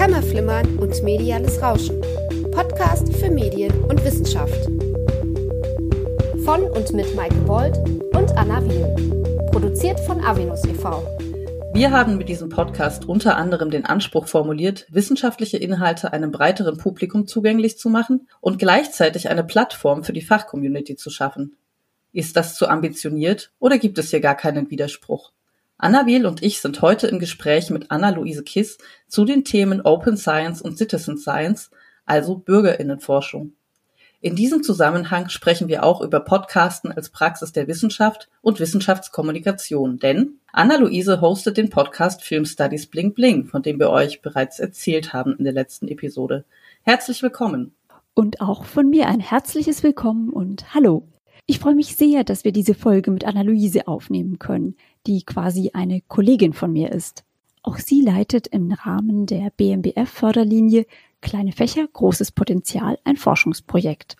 Kammerflimmern und mediales Rauschen. Podcast für Medien und Wissenschaft. Von und mit Maike Bold und Anna Wiel. Produziert von Avenus e.V. Wir haben mit diesem Podcast unter anderem den Anspruch formuliert, wissenschaftliche Inhalte einem breiteren Publikum zugänglich zu machen und gleichzeitig eine Plattform für die Fachcommunity zu schaffen. Ist das zu ambitioniert oder gibt es hier gar keinen Widerspruch? Anna Wiel und ich sind heute im Gespräch mit Anna-Luise Kiss zu den Themen Open Science und Citizen Science, also Bürgerinnenforschung. In diesem Zusammenhang sprechen wir auch über Podcasten als Praxis der Wissenschaft und Wissenschaftskommunikation, denn Anna-Luise hostet den Podcast Film Studies Bling Bling, von dem wir euch bereits erzählt haben in der letzten Episode. Herzlich willkommen. Und auch von mir ein herzliches Willkommen und Hallo. Ich freue mich sehr, dass wir diese Folge mit Anna-Luise aufnehmen können, die quasi eine Kollegin von mir ist. Auch sie leitet im Rahmen der BMBF-Förderlinie Kleine Fächer, großes Potenzial, ein Forschungsprojekt.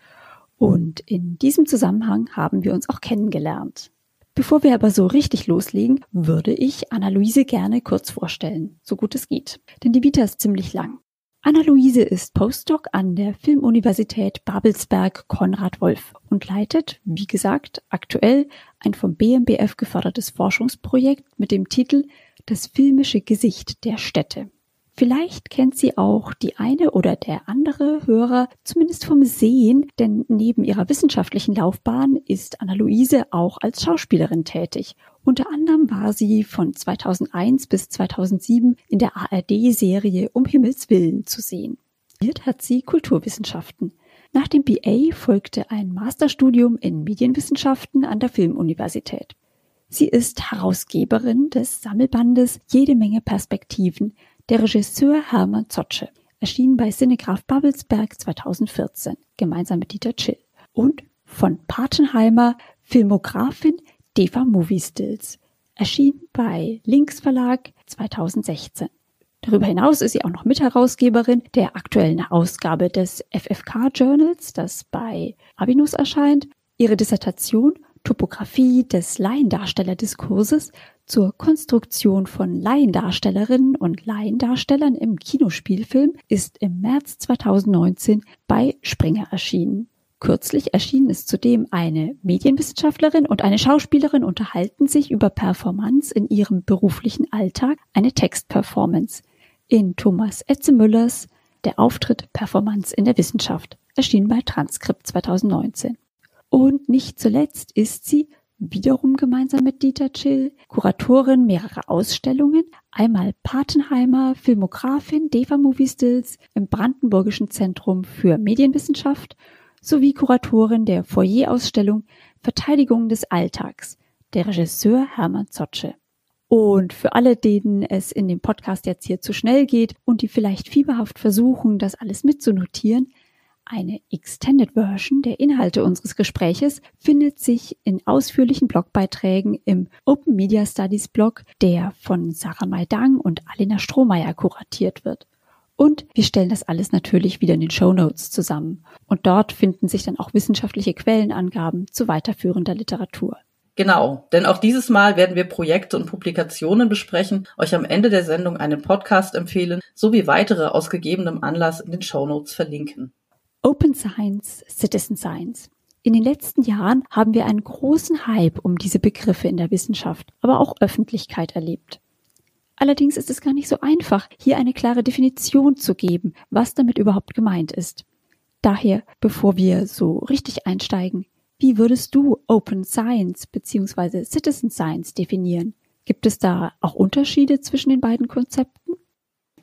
Und in diesem Zusammenhang haben wir uns auch kennengelernt. Bevor wir aber so richtig loslegen, würde ich Anna-Luise gerne kurz vorstellen, so gut es geht. Denn die Vita ist ziemlich lang. Anna-Luise ist Postdoc an der Filmuniversität Babelsberg Konrad Wolf und leitet, wie gesagt, aktuell ein vom BMBF gefördertes Forschungsprojekt mit dem Titel Das filmische Gesicht der Städte. Vielleicht kennt sie auch die eine oder der andere Hörer zumindest vom Sehen, denn neben ihrer wissenschaftlichen Laufbahn ist Anna-Luise auch als Schauspielerin tätig. Unter anderem war sie von 2001 bis 2007 in der ARD-Serie Um Himmels Willen zu sehen. Studiert hat sie Kulturwissenschaften. Nach dem BA folgte ein Masterstudium in Medienwissenschaften an der Filmuniversität. Sie ist Herausgeberin des Sammelbandes Jede Menge Perspektiven, der Regisseur Hermann Zotsche erschien bei Cinegraph Babelsberg 2014 gemeinsam mit Dieter Chill und von Patenheimer Filmografin Deva Movie Stills erschien bei Links Verlag 2016. Darüber hinaus ist sie auch noch Mitherausgeberin der aktuellen Ausgabe des FFK Journals, das bei Avinus erscheint. Ihre Dissertation Topographie des Laiendarstellerdiskurses zur Konstruktion von Laiendarstellerinnen und Laiendarstellern im Kinospielfilm ist im März 2019 bei Springer erschienen. Kürzlich erschienen ist zudem eine Medienwissenschaftlerin und eine Schauspielerin unterhalten sich über Performance in ihrem beruflichen Alltag, eine Textperformance. In Thomas Etzemüllers Der Auftritt Performance in der Wissenschaft, erschien bei Transkript 2019. Und nicht zuletzt ist sie wiederum gemeinsam mit Dieter Chill Kuratorin mehrerer Ausstellungen, einmal Patenheimer Filmografin Deva Movie Stills im Brandenburgischen Zentrum für Medienwissenschaft sowie Kuratorin der Foyer-Ausstellung Verteidigung des Alltags, der Regisseur Hermann Zotsche. Und für alle, denen es in dem Podcast jetzt hier zu schnell geht und die vielleicht fieberhaft versuchen, das alles mitzunotieren, eine Extended Version der Inhalte unseres Gespräches findet sich in ausführlichen Blogbeiträgen im Open Media Studies Blog, der von Sarah Maidang und Alina Strohmeier kuratiert wird. Und wir stellen das alles natürlich wieder in den Show Notes zusammen. Und dort finden sich dann auch wissenschaftliche Quellenangaben zu weiterführender Literatur. Genau, denn auch dieses Mal werden wir Projekte und Publikationen besprechen, euch am Ende der Sendung einen Podcast empfehlen, sowie weitere aus gegebenem Anlass in den Show Notes verlinken. Open Science, Citizen Science. In den letzten Jahren haben wir einen großen Hype um diese Begriffe in der Wissenschaft, aber auch Öffentlichkeit erlebt. Allerdings ist es gar nicht so einfach, hier eine klare Definition zu geben, was damit überhaupt gemeint ist. Daher, bevor wir so richtig einsteigen, wie würdest du Open Science bzw. Citizen Science definieren? Gibt es da auch Unterschiede zwischen den beiden Konzepten?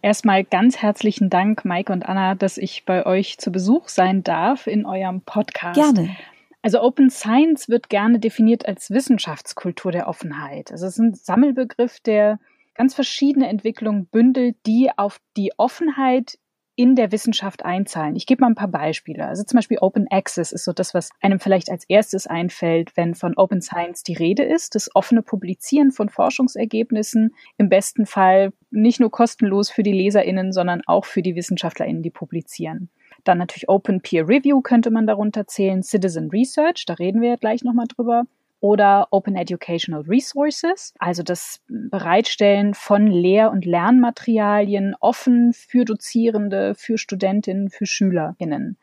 Erstmal ganz herzlichen Dank, Maike und Anna, dass ich bei euch zu Besuch sein darf in eurem Podcast. Gerne. Also Open Science wird gerne definiert als Wissenschaftskultur der Offenheit. Also es ist ein Sammelbegriff, der ganz verschiedene Entwicklungen bündelt, die auf die Offenheit in der Wissenschaft einzahlen. Ich gebe mal ein paar Beispiele. Also zum Beispiel Open Access ist so das, was einem vielleicht als erstes einfällt, wenn von Open Science die Rede ist. Das offene Publizieren von Forschungsergebnissen, im besten Fall nicht nur kostenlos für die LeserInnen, sondern auch für die WissenschaftlerInnen, die publizieren. Dann natürlich Open Peer Review könnte man darunter zählen, Citizen Research, da reden wir ja gleich nochmal drüber. Oder Open Educational Resources, also das Bereitstellen von Lehr- und Lernmaterialien offen für Dozierende, für Studentinnen, für Schülerinnen.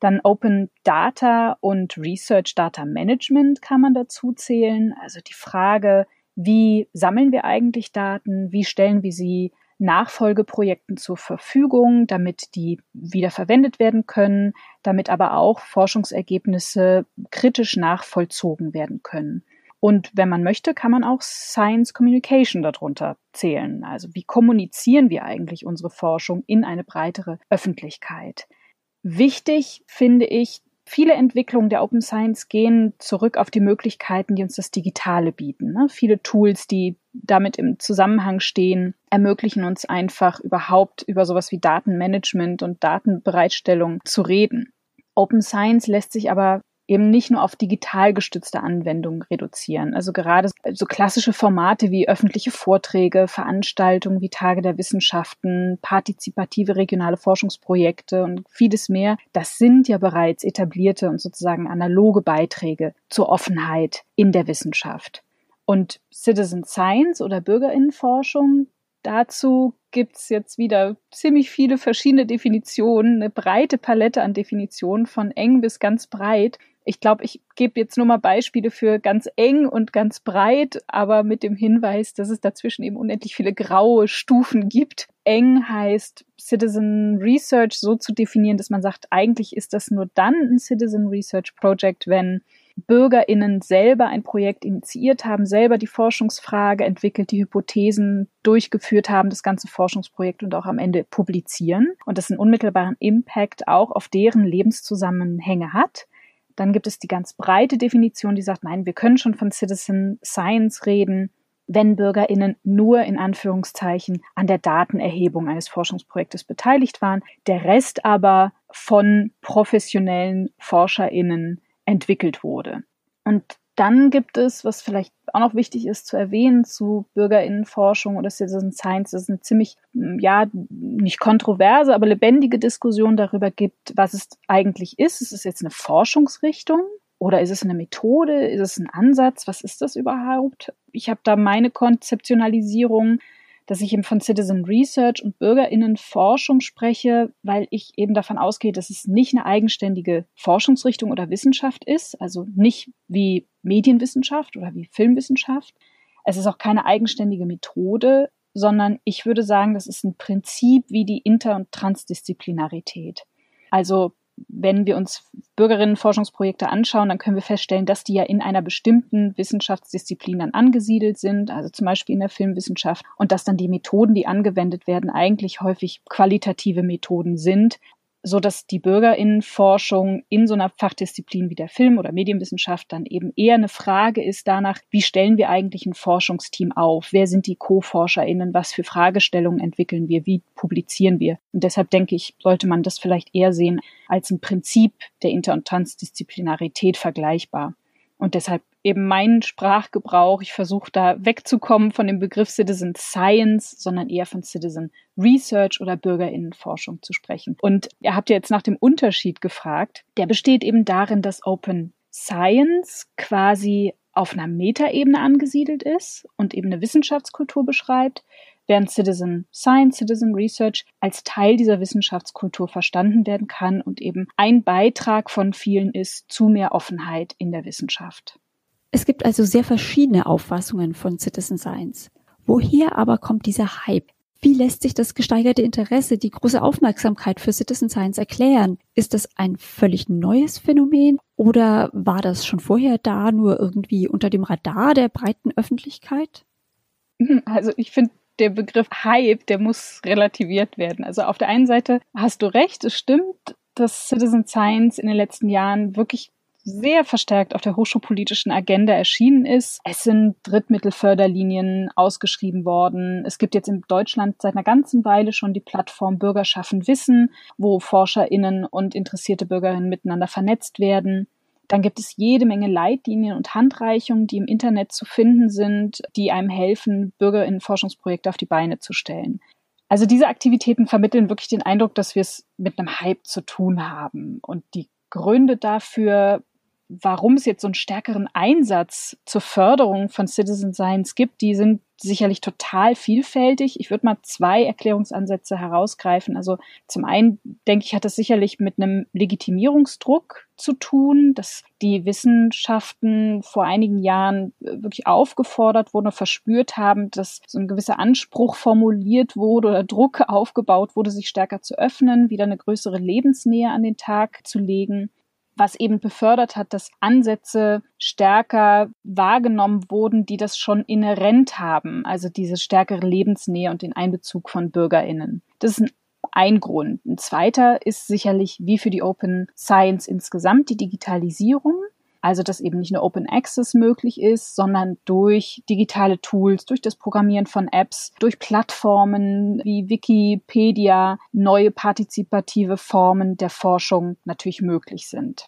Dann Open Data und Research Data Management kann man dazu zählen. Also die Frage, wie sammeln wir eigentlich Daten? Wie stellen wir sie Nachfolgeprojekten zur Verfügung, damit die wieder verwendet werden können, damit aber auch Forschungsergebnisse kritisch nachvollzogen werden können. Und wenn man möchte, kann man auch Science Communication darunter zählen. Also wie kommunizieren wir eigentlich unsere Forschung in eine breitere Öffentlichkeit? Wichtig finde ich, viele Entwicklungen der Open Science gehen zurück auf die Möglichkeiten, die uns das Digitale bieten. Ne? Viele Tools, die damit im Zusammenhang stehen, ermöglichen uns einfach überhaupt über sowas wie Datenmanagement und Datenbereitstellung zu reden. Open Science lässt sich aber eben nicht nur auf digital gestützte Anwendungen reduzieren. Also gerade so klassische Formate wie öffentliche Vorträge, Veranstaltungen wie Tage der Wissenschaften, partizipative regionale Forschungsprojekte und vieles mehr, das sind ja bereits etablierte und sozusagen analoge Beiträge zur Offenheit in der Wissenschaft. Und Citizen Science oder Bürgerinnenforschung, dazu gibt's jetzt wieder ziemlich viele verschiedene Definitionen, eine breite Palette an Definitionen von eng bis ganz breit. Ich glaube, ich gebe jetzt nur mal Beispiele für ganz eng und ganz breit, aber mit dem Hinweis, dass es dazwischen eben unendlich viele graue Stufen gibt. Eng heißt Citizen Research so zu definieren, dass man sagt, eigentlich ist das nur dann ein Citizen Research Project, wenn BürgerInnen selber ein Projekt initiiert haben, selber die Forschungsfrage entwickelt, die Hypothesen durchgeführt haben, das ganze Forschungsprojekt und auch am Ende publizieren und das einen unmittelbaren Impact auch auf deren Lebenszusammenhänge hat. Dann gibt es die ganz breite Definition, die sagt, nein, wir können schon von Citizen Science reden, wenn BürgerInnen nur in Anführungszeichen an der Datenerhebung eines Forschungsprojektes beteiligt waren, der Rest aber von professionellen ForscherInnen entwickelt wurde. Und dann gibt es, was vielleicht auch noch wichtig ist zu erwähnen, zu Bürgerinnenforschung oder Citizen Science, dass es eine ziemlich, hm, ja, nicht kontroverse, aber lebendige Diskussion darüber gibt, was es eigentlich ist. Ist es jetzt eine Forschungsrichtung oder ist es eine Methode? Ist es ein Ansatz? Was ist das überhaupt? Ich habe da meine Konzeptionalisierung dass ich eben von Citizen Research und Bürgerinnenforschung spreche, weil ich eben davon ausgehe, dass es nicht eine eigenständige Forschungsrichtung oder Wissenschaft ist, also nicht wie Medienwissenschaft oder wie Filmwissenschaft. Es ist auch keine eigenständige Methode, sondern ich würde sagen, das ist ein Prinzip wie die Inter- und Transdisziplinarität. Also wenn wir uns Bürgerinnenforschungsprojekte anschauen, dann können wir feststellen, dass die ja in einer bestimmten Wissenschaftsdisziplin dann angesiedelt sind, also zum Beispiel in der Filmwissenschaft, und dass dann die Methoden, die angewendet werden, eigentlich häufig qualitative Methoden sind so dass die Bürgerinnenforschung in so einer Fachdisziplin wie der Film- oder Medienwissenschaft dann eben eher eine Frage ist danach, wie stellen wir eigentlich ein Forschungsteam auf? Wer sind die Co-ForscherInnen? Was für Fragestellungen entwickeln wir? Wie publizieren wir? Und deshalb denke ich, sollte man das vielleicht eher sehen als ein Prinzip der Inter- und Transdisziplinarität vergleichbar. Und deshalb eben mein Sprachgebrauch. Ich versuche da wegzukommen von dem Begriff Citizen Science, sondern eher von Citizen Research oder Bürgerinnenforschung zu sprechen. Und ihr habt ja jetzt nach dem Unterschied gefragt. Der besteht eben darin, dass Open Science quasi auf einer Metaebene angesiedelt ist und eben eine Wissenschaftskultur beschreibt, während Citizen Science, Citizen Research als Teil dieser Wissenschaftskultur verstanden werden kann und eben ein Beitrag von vielen ist zu mehr Offenheit in der Wissenschaft. Es gibt also sehr verschiedene Auffassungen von Citizen Science. Woher aber kommt dieser Hype? Wie lässt sich das gesteigerte Interesse, die große Aufmerksamkeit für Citizen Science erklären? Ist das ein völlig neues Phänomen oder war das schon vorher da, nur irgendwie unter dem Radar der breiten Öffentlichkeit? Also ich finde, der Begriff Hype, der muss relativiert werden. Also auf der einen Seite hast du recht, es stimmt, dass Citizen Science in den letzten Jahren wirklich sehr verstärkt auf der hochschulpolitischen Agenda erschienen ist. Es sind Drittmittelförderlinien ausgeschrieben worden. Es gibt jetzt in Deutschland seit einer ganzen Weile schon die Plattform Bürger Wissen, wo ForscherInnen und interessierte Bürgerinnen miteinander vernetzt werden. Dann gibt es jede Menge Leitlinien und Handreichungen, die im Internet zu finden sind, die einem helfen, Bürgerinnen-Forschungsprojekte auf die Beine zu stellen. Also diese Aktivitäten vermitteln wirklich den Eindruck, dass wir es mit einem Hype zu tun haben. Und die Gründe dafür warum es jetzt so einen stärkeren Einsatz zur Förderung von Citizen Science gibt, die sind sicherlich total vielfältig. Ich würde mal zwei Erklärungsansätze herausgreifen. Also zum einen denke ich, hat das sicherlich mit einem Legitimierungsdruck zu tun, dass die Wissenschaften vor einigen Jahren wirklich aufgefordert wurden, verspürt haben, dass so ein gewisser Anspruch formuliert wurde oder Druck aufgebaut wurde, sich stärker zu öffnen, wieder eine größere Lebensnähe an den Tag zu legen was eben befördert hat, dass Ansätze stärker wahrgenommen wurden, die das schon inhärent haben, also diese stärkere Lebensnähe und den Einbezug von Bürgerinnen. Das ist ein ein Grund. Ein zweiter ist sicherlich wie für die Open Science insgesamt die Digitalisierung. Also, dass eben nicht nur Open Access möglich ist, sondern durch digitale Tools, durch das Programmieren von Apps, durch Plattformen wie Wikipedia neue partizipative Formen der Forschung natürlich möglich sind.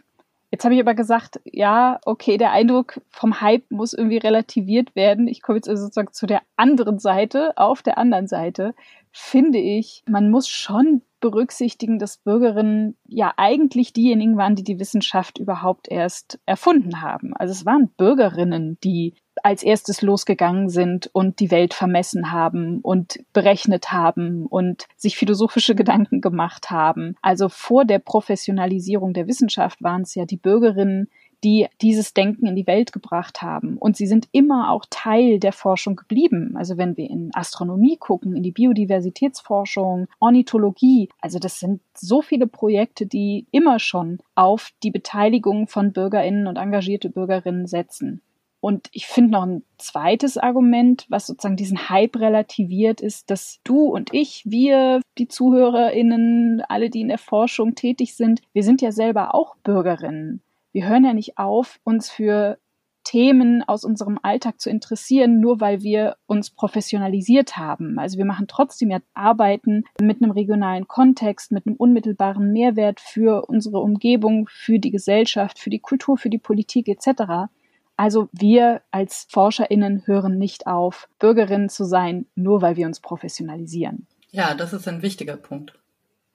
Jetzt habe ich aber gesagt, ja, okay, der Eindruck vom Hype muss irgendwie relativiert werden. Ich komme jetzt also sozusagen zu der anderen Seite. Auf der anderen Seite finde ich, man muss schon berücksichtigen, dass Bürgerinnen ja eigentlich diejenigen waren, die die Wissenschaft überhaupt erst erfunden haben. Also es waren Bürgerinnen, die als erstes losgegangen sind und die Welt vermessen haben und berechnet haben und sich philosophische Gedanken gemacht haben. Also vor der Professionalisierung der Wissenschaft waren es ja die Bürgerinnen, die dieses Denken in die Welt gebracht haben. Und sie sind immer auch Teil der Forschung geblieben. Also wenn wir in Astronomie gucken, in die Biodiversitätsforschung, Ornithologie, also das sind so viele Projekte, die immer schon auf die Beteiligung von Bürgerinnen und engagierte Bürgerinnen setzen. Und ich finde noch ein zweites Argument, was sozusagen diesen Hype relativiert, ist, dass du und ich, wir, die ZuhörerInnen, alle, die in der Forschung tätig sind, wir sind ja selber auch Bürgerinnen wir hören ja nicht auf, uns für Themen aus unserem Alltag zu interessieren, nur weil wir uns professionalisiert haben. Also wir machen trotzdem ja Arbeiten mit einem regionalen Kontext, mit einem unmittelbaren Mehrwert für unsere Umgebung, für die Gesellschaft, für die Kultur, für die Politik etc. Also wir als Forscherinnen hören nicht auf, Bürgerinnen zu sein, nur weil wir uns professionalisieren. Ja, das ist ein wichtiger Punkt.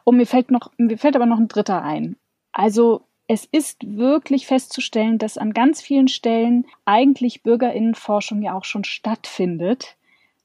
Und mir fällt noch, mir fällt aber noch ein dritter ein. Also es ist wirklich festzustellen, dass an ganz vielen Stellen eigentlich Bürgerinnenforschung ja auch schon stattfindet.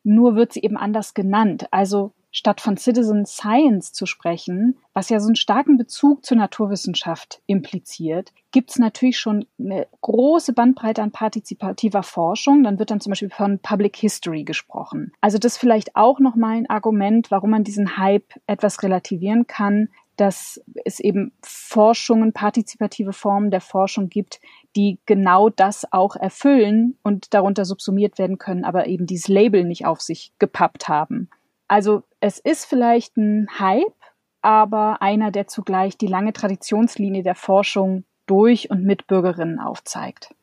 Nur wird sie eben anders genannt. Also statt von Citizen Science zu sprechen, was ja so einen starken Bezug zur Naturwissenschaft impliziert, gibt es natürlich schon eine große Bandbreite an partizipativer Forschung. Dann wird dann zum Beispiel von Public History gesprochen. Also das vielleicht auch nochmal ein Argument, warum man diesen Hype etwas relativieren kann dass es eben Forschungen, partizipative Formen der Forschung gibt, die genau das auch erfüllen und darunter subsumiert werden können, aber eben dieses Label nicht auf sich gepappt haben. Also es ist vielleicht ein Hype, aber einer, der zugleich die lange Traditionslinie der Forschung durch und mit Bürgerinnen aufzeigt.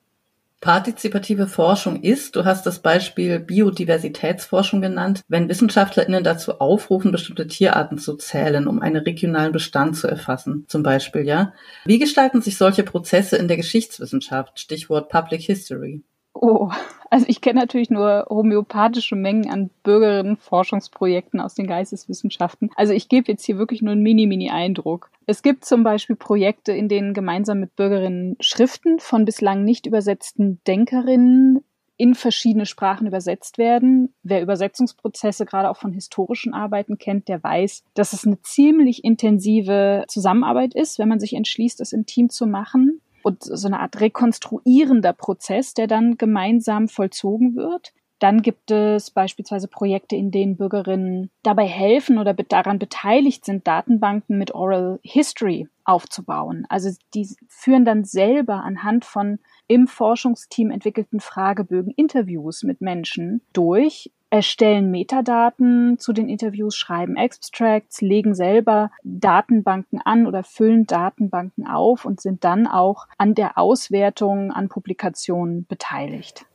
Partizipative Forschung ist, du hast das Beispiel Biodiversitätsforschung genannt, wenn WissenschaftlerInnen dazu aufrufen, bestimmte Tierarten zu zählen, um einen regionalen Bestand zu erfassen, zum Beispiel, ja. Wie gestalten sich solche Prozesse in der Geschichtswissenschaft? Stichwort Public History. Oh, also ich kenne natürlich nur homöopathische Mengen an Bürgerinnenforschungsprojekten aus den Geisteswissenschaften. Also ich gebe jetzt hier wirklich nur einen Mini-Mini-Eindruck. Es gibt zum Beispiel Projekte, in denen gemeinsam mit Bürgerinnen Schriften von bislang nicht übersetzten Denkerinnen in verschiedene Sprachen übersetzt werden. Wer Übersetzungsprozesse gerade auch von historischen Arbeiten kennt, der weiß, dass es eine ziemlich intensive Zusammenarbeit ist, wenn man sich entschließt, das im Team zu machen und so eine Art rekonstruierender Prozess, der dann gemeinsam vollzogen wird. Dann gibt es beispielsweise Projekte, in denen Bürgerinnen dabei helfen oder daran beteiligt sind, Datenbanken mit Oral History aufzubauen. Also die führen dann selber anhand von im Forschungsteam entwickelten Fragebögen Interviews mit Menschen durch, erstellen Metadaten zu den Interviews, schreiben Extracts, legen selber Datenbanken an oder füllen Datenbanken auf und sind dann auch an der Auswertung an Publikationen beteiligt.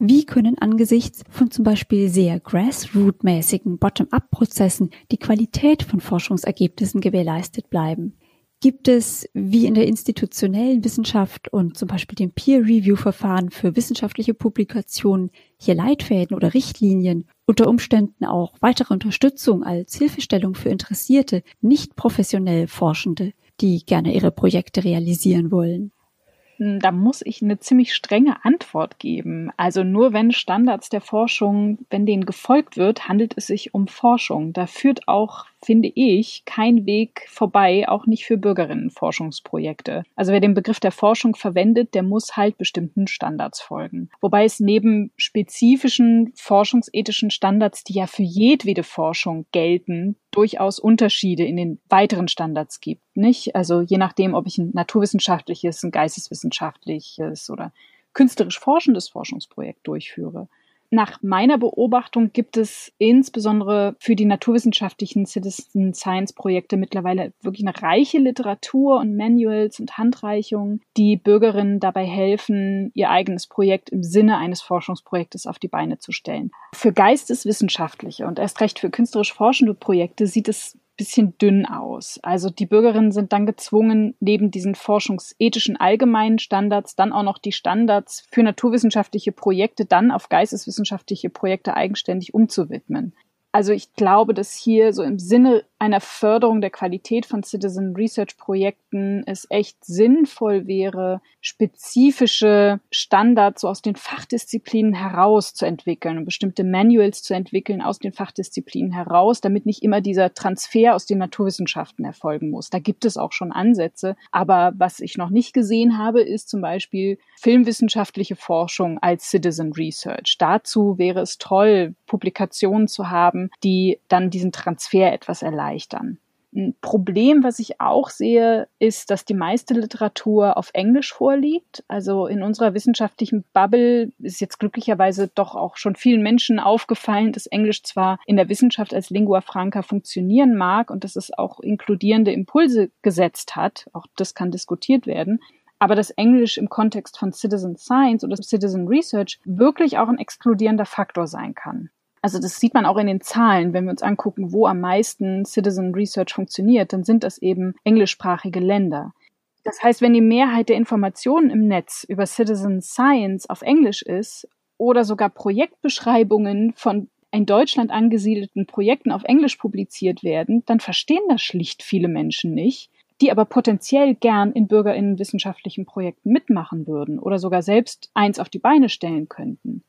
Wie können angesichts von zum Beispiel sehr grassroot-mäßigen Bottom-up-Prozessen die Qualität von Forschungsergebnissen gewährleistet bleiben? Gibt es, wie in der institutionellen Wissenschaft und zum Beispiel dem Peer-Review-Verfahren für wissenschaftliche Publikationen, hier Leitfäden oder Richtlinien, unter Umständen auch weitere Unterstützung als Hilfestellung für Interessierte, nicht professionell Forschende, die gerne ihre Projekte realisieren wollen? Hm, da muss ich eine ziemlich strenge Antwort geben. Also nur wenn Standards der Forschung, wenn denen gefolgt wird, handelt es sich um Forschung. Da führt auch finde ich, kein Weg vorbei, auch nicht für Bürgerinnenforschungsprojekte. Also wer den Begriff der Forschung verwendet, der muss halt bestimmten Standards folgen. Wobei es neben spezifischen forschungsethischen Standards, die ja für jedwede Forschung gelten, durchaus Unterschiede in den weiteren Standards gibt, nicht? Also je nachdem, ob ich ein naturwissenschaftliches, ein geisteswissenschaftliches oder künstlerisch forschendes Forschungsprojekt durchführe. Nach meiner Beobachtung gibt es insbesondere für die naturwissenschaftlichen Citizen Science Projekte mittlerweile wirklich eine reiche Literatur und Manuals und Handreichungen, die Bürgerinnen dabei helfen, ihr eigenes Projekt im Sinne eines Forschungsprojektes auf die Beine zu stellen. Für geisteswissenschaftliche und erst recht für künstlerisch forschende Projekte sieht es bisschen dünn aus. Also die Bürgerinnen sind dann gezwungen, neben diesen forschungsethischen allgemeinen Standards dann auch noch die Standards für naturwissenschaftliche Projekte dann auf geisteswissenschaftliche Projekte eigenständig umzuwidmen. Also ich glaube, dass hier so im Sinne einer Förderung der Qualität von Citizen Research Projekten es echt sinnvoll wäre, spezifische Standards so aus den Fachdisziplinen heraus zu entwickeln und bestimmte Manuals zu entwickeln aus den Fachdisziplinen heraus, damit nicht immer dieser Transfer aus den Naturwissenschaften erfolgen muss. Da gibt es auch schon Ansätze. Aber was ich noch nicht gesehen habe, ist zum Beispiel filmwissenschaftliche Forschung als Citizen Research. Dazu wäre es toll, Publikationen zu haben, die dann diesen Transfer etwas erleichtern erleichtern. Ein Problem, was ich auch sehe, ist, dass die meiste Literatur auf Englisch vorliegt. Also in unserer wissenschaftlichen Bubble ist jetzt glücklicherweise doch auch schon vielen Menschen aufgefallen, dass Englisch zwar in der Wissenschaft als Lingua Franca funktionieren mag und dass es auch inkludierende Impulse gesetzt hat. Auch das kann diskutiert werden aber dass Englisch im Kontext von Citizen Science oder Citizen Research wirklich auch ein exkludierender Faktor sein kann. Also das sieht man auch in den Zahlen, wenn wir uns angucken, wo am meisten Citizen Research funktioniert, dann sind das eben englischsprachige Länder. Das heißt, wenn die Mehrheit der Informationen im Netz über Citizen Science auf Englisch ist oder sogar Projektbeschreibungen von in Deutschland angesiedelten Projekten auf Englisch publiziert werden, dann verstehen das schlicht viele Menschen nicht, die aber potenziell gern in bürgerinnenwissenschaftlichen Projekten mitmachen würden oder sogar selbst eins auf die Beine stellen könnten.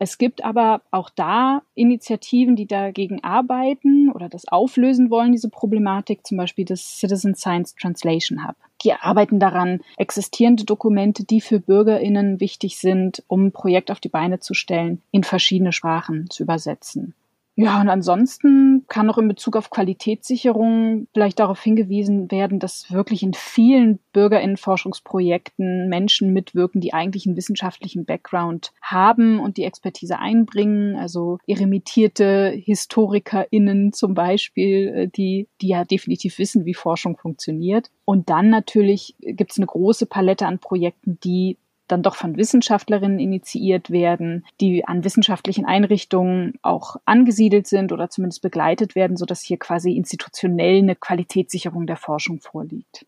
Es gibt aber auch da Initiativen, die dagegen arbeiten oder das auflösen wollen, diese Problematik, zum Beispiel das Citizen Science Translation Hub. Die arbeiten daran, existierende Dokumente, die für BürgerInnen wichtig sind, um ein Projekt auf die Beine zu stellen, in verschiedene Sprachen zu übersetzen. Ja, und ansonsten kann auch in Bezug auf Qualitätssicherung vielleicht darauf hingewiesen werden, dass wirklich in vielen Bürgerinnenforschungsprojekten Menschen mitwirken, die eigentlich einen wissenschaftlichen Background haben und die Expertise einbringen. Also irremitierte HistorikerInnen zum Beispiel, äh, die, die ja definitiv wissen, wie Forschung funktioniert. Und dann natürlich gibt es eine große Palette an Projekten, die dann doch von Wissenschaftlerinnen initiiert werden, die an wissenschaftlichen Einrichtungen auch angesiedelt sind oder zumindest begleitet werden, sodass hier quasi institutionell eine Qualitätssicherung der Forschung vorliegt.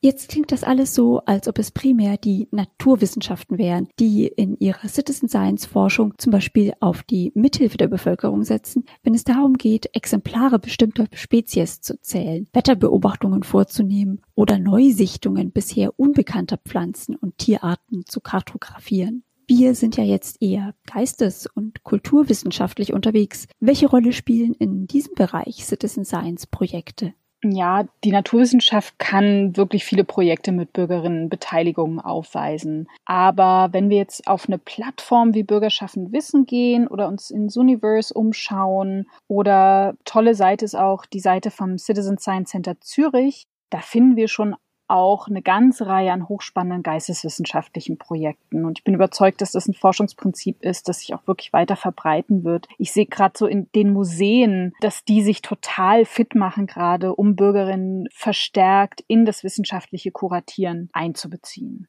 Jetzt klingt das alles so, als ob es primär die Naturwissenschaften wären, die in ihrer Citizen Science Forschung zum Beispiel auf die Mithilfe der Bevölkerung setzen, wenn es darum geht, Exemplare bestimmter Spezies zu zählen, Wetterbeobachtungen vorzunehmen oder Neusichtungen bisher unbekannter Pflanzen und Tierarten zu kartografieren. Wir sind ja jetzt eher geistes- und kulturwissenschaftlich unterwegs. Welche Rolle spielen in diesem Bereich Citizen Science Projekte? Ja, die Naturwissenschaft kann wirklich viele Projekte mit Bürgerinnenbeteiligung aufweisen. Aber wenn wir jetzt auf eine Plattform wie Bürgerschaffen Wissen gehen oder uns ins Universe umschauen oder tolle Seite ist auch die Seite vom Citizen Science Center Zürich, da finden wir schon auch eine ganze Reihe an hochspannenden geisteswissenschaftlichen Projekten. Und ich bin überzeugt, dass das ein Forschungsprinzip ist, das sich auch wirklich weiter verbreiten wird. Ich sehe gerade so in den Museen, dass die sich total fit machen, gerade um Bürgerinnen verstärkt in das wissenschaftliche Kuratieren einzubeziehen.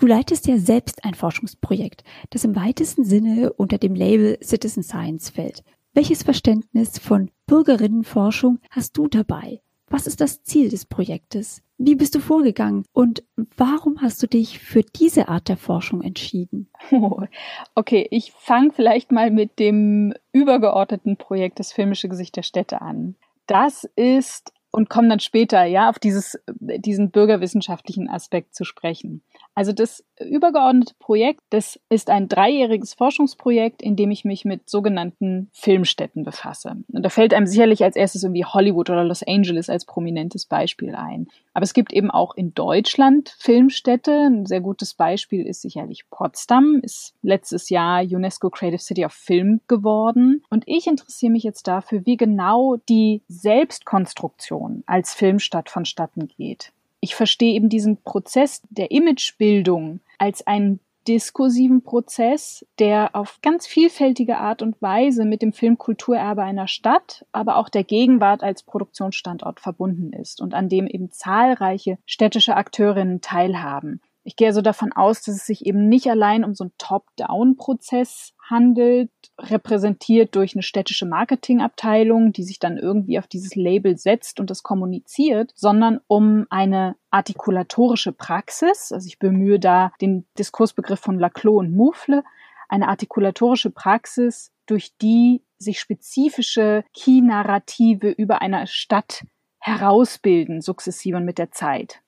Du leitest ja selbst ein Forschungsprojekt, das im weitesten Sinne unter dem Label Citizen Science fällt. Welches Verständnis von Bürgerinnenforschung hast du dabei? Was ist das Ziel des Projektes? Wie bist du vorgegangen und warum hast du dich für diese Art der Forschung entschieden? Okay, ich fange vielleicht mal mit dem übergeordneten Projekt das filmische Gesicht der Städte an. Das ist und komme dann später ja auf dieses diesen bürgerwissenschaftlichen Aspekt zu sprechen. Also das übergeordnete Projekt, das ist ein dreijähriges Forschungsprojekt, in dem ich mich mit sogenannten Filmstädten befasse. Und da fällt einem sicherlich als erstes irgendwie Hollywood oder Los Angeles als prominentes Beispiel ein. Aber es gibt eben auch in Deutschland Filmstädte. Ein sehr gutes Beispiel ist sicherlich Potsdam, ist letztes Jahr UNESCO Creative City of Film geworden. Und ich interessiere mich jetzt dafür, wie genau die Selbstkonstruktion als Filmstadt vonstatten geht ich verstehe eben diesen Prozess der Imagebildung als einen diskursiven Prozess, der auf ganz vielfältige Art und Weise mit dem Filmkulturerbe einer Stadt, aber auch der Gegenwart als Produktionsstandort verbunden ist und an dem eben zahlreiche städtische Akteurinnen teilhaben. Ich gehe also davon aus, dass es sich eben nicht allein um so einen Top-Down-Prozess handelt, repräsentiert durch eine städtische Marketingabteilung, die sich dann irgendwie auf dieses Label setzt und das kommuniziert, sondern um eine artikulatorische Praxis. Also ich bemühe da den Diskursbegriff von Laclos und Moufle, eine artikulatorische Praxis, durch die sich spezifische Key-Narrative über einer Stadt herausbilden, sukzessive und mit der Zeit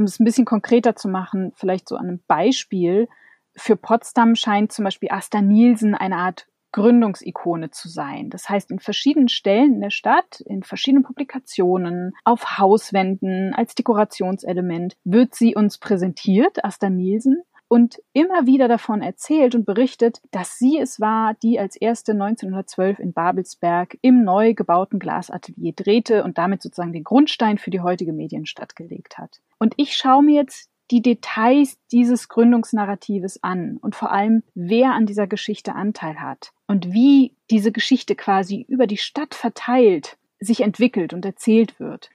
um es ein bisschen konkreter zu machen, vielleicht so an einem Beispiel. Für Potsdam scheint zum Beispiel Asta Nielsen eine Art Gründungsikone zu sein. Das heißt, in verschiedenen Stellen in der Stadt, in verschiedenen Publikationen, auf Hauswänden, als Dekorationselement wird sie uns präsentiert, Asta Nielsen und immer wieder davon erzählt und berichtet, dass sie es war, die als erste 1912 in Babelsberg im neu gebauten Glasatelier drehte und damit sozusagen den Grundstein für die heutige Medienstadt gelegt hat. Und ich schaue mir jetzt die Details dieses Gründungsnarratives an und vor allem, wer an dieser Geschichte Anteil hat und wie diese Geschichte quasi über die Stadt verteilt sich entwickelt und erzählt wird.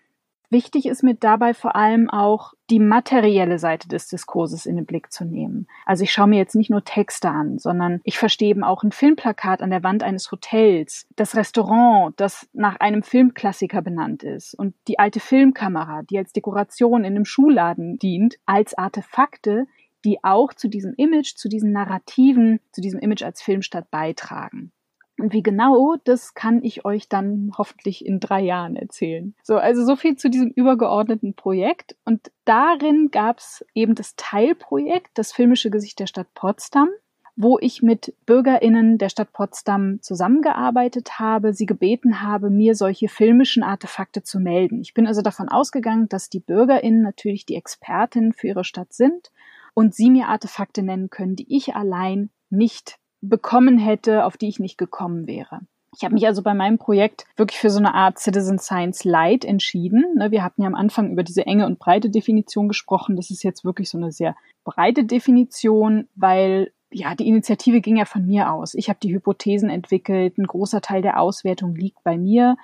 Wichtig ist mir dabei vor allem auch die materielle Seite des Diskurses in den Blick zu nehmen. Also ich schaue mir jetzt nicht nur Texte an, sondern ich verstehe eben auch ein Filmplakat an der Wand eines Hotels, das Restaurant, das nach einem Filmklassiker benannt ist und die alte Filmkamera, die als Dekoration in einem Schuhladen dient, als Artefakte, die auch zu diesem Image, zu diesen Narrativen, zu diesem Image als Filmstadt beitragen. Und wie genau, das kann ich euch dann hoffentlich in drei Jahren erzählen. So, also so viel zu diesem übergeordneten Projekt. Und darin gab es eben das Teilprojekt, das filmische Gesicht der Stadt Potsdam, wo ich mit BürgerInnen der Stadt Potsdam zusammengearbeitet habe, sie gebeten habe, mir solche filmischen Artefakte zu melden. Ich bin also davon ausgegangen, dass die BürgerInnen natürlich die Expertinnen für ihre Stadt sind und sie mir Artefakte nennen können, die ich allein nicht bekommen hätte, auf die ich nicht gekommen wäre. Ich habe mich also bei meinem Projekt wirklich für so eine Art Citizen Science Light entschieden. Ne, wir hatten ja am Anfang über diese enge und breite Definition gesprochen. Das ist jetzt wirklich so eine sehr breite Definition, weil ja, die Initiative ging ja von mir aus. Ich habe die Hypothesen entwickelt. Ein großer Teil der Auswertung liegt bei mir.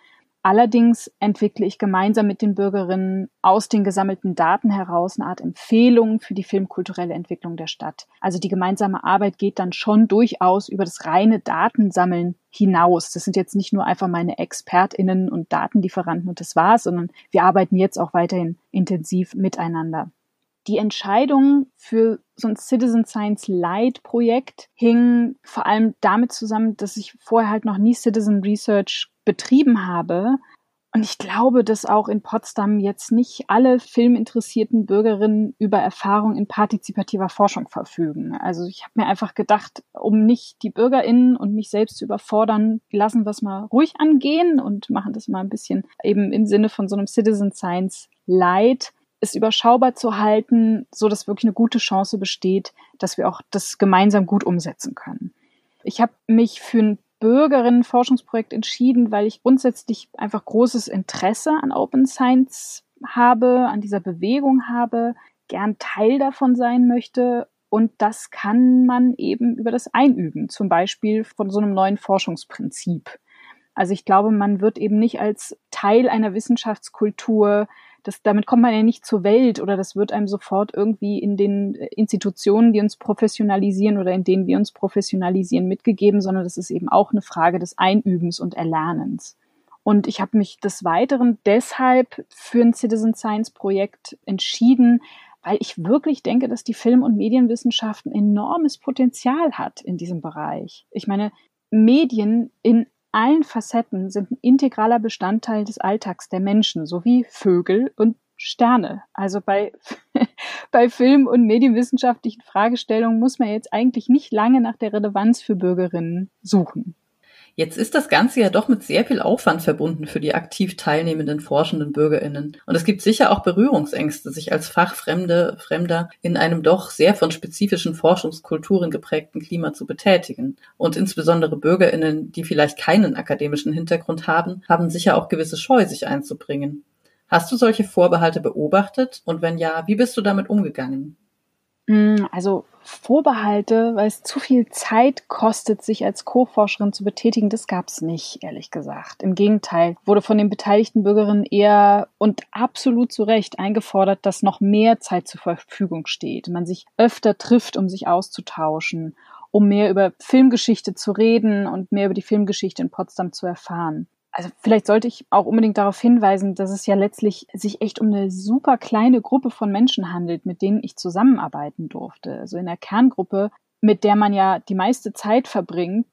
Allerdings entwickle ich gemeinsam mit den Bürgerinnen aus den gesammelten Daten heraus eine Art Empfehlung für die filmkulturelle Entwicklung der Stadt. Also die gemeinsame Arbeit geht dann schon durchaus über das reine Datensammeln hinaus. Das sind jetzt nicht nur einfach meine Expertinnen und Datenlieferanten und das war's, sondern wir arbeiten jetzt auch weiterhin intensiv miteinander. Die Entscheidung für so ein Citizen Science Light Projekt hing vor allem damit zusammen, dass ich vorher halt noch nie Citizen Research betrieben habe. Und ich glaube, dass auch in Potsdam jetzt nicht alle filminteressierten Bürgerinnen über Erfahrung in partizipativer Forschung verfügen. Also ich habe mir einfach gedacht, um nicht die Bürgerinnen und mich selbst zu überfordern, lassen wir es mal ruhig angehen und machen das mal ein bisschen eben im Sinne von so einem Citizen Science Light es überschaubar zu halten, so dass wirklich eine gute Chance besteht, dass wir auch das gemeinsam gut umsetzen können. Ich habe mich für ein Bürgerinnenforschungsprojekt entschieden, weil ich grundsätzlich einfach großes Interesse an Open Science habe, an dieser Bewegung habe, gern Teil davon sein möchte. Und das kann man eben über das Einüben, zum Beispiel von so einem neuen Forschungsprinzip. Also ich glaube, man wird eben nicht als Teil einer Wissenschaftskultur das, damit kommt man ja nicht zur Welt oder das wird einem sofort irgendwie in den Institutionen, die uns professionalisieren oder in denen wir uns professionalisieren, mitgegeben, sondern das ist eben auch eine Frage des Einübens und Erlernens. Und ich habe mich des Weiteren deshalb für ein Citizen Science Projekt entschieden, weil ich wirklich denke, dass die Film- und Medienwissenschaft ein enormes Potenzial hat in diesem Bereich. Ich meine, Medien in allen Facetten sind ein integraler Bestandteil des Alltags der Menschen, sowie Vögel und Sterne. Also bei bei Film- und medienwissenschaftlichen Fragestellungen muss man jetzt eigentlich nicht lange nach der Relevanz für Bürgerinnen suchen. Jetzt ist das Ganze ja doch mit sehr viel Aufwand verbunden für die aktiv teilnehmenden forschenden BürgerInnen. Und es gibt sicher auch Berührungsängste, sich als Fachfremde, Fremder in einem doch sehr von spezifischen Forschungskulturen geprägten Klima zu betätigen. Und insbesondere BürgerInnen, die vielleicht keinen akademischen Hintergrund haben, haben sicher auch gewisse Scheu, sich einzubringen. Hast du solche Vorbehalte beobachtet? Und wenn ja, wie bist du damit umgegangen? Hm, also Vorbehalte, weil es zu viel Zeit kostet, sich als Co-Forscherin zu betätigen, das gab es nicht, ehrlich gesagt. Im Gegenteil, wurde von den beteiligten Bürgerinnen eher und absolut zu Recht eingefordert, dass noch mehr Zeit zur Verfügung steht, man sich öfter trifft, um sich auszutauschen, um mehr über Filmgeschichte zu reden und mehr über die Filmgeschichte in Potsdam zu erfahren also vielleicht sollte ich auch unbedingt darauf hinweisen, dass es ja letztlich sich echt um eine super kleine Gruppe von Menschen handelt, mit denen ich zusammenarbeiten durfte. Also in der Kerngruppe, mit der man ja die meiste Zeit verbringt,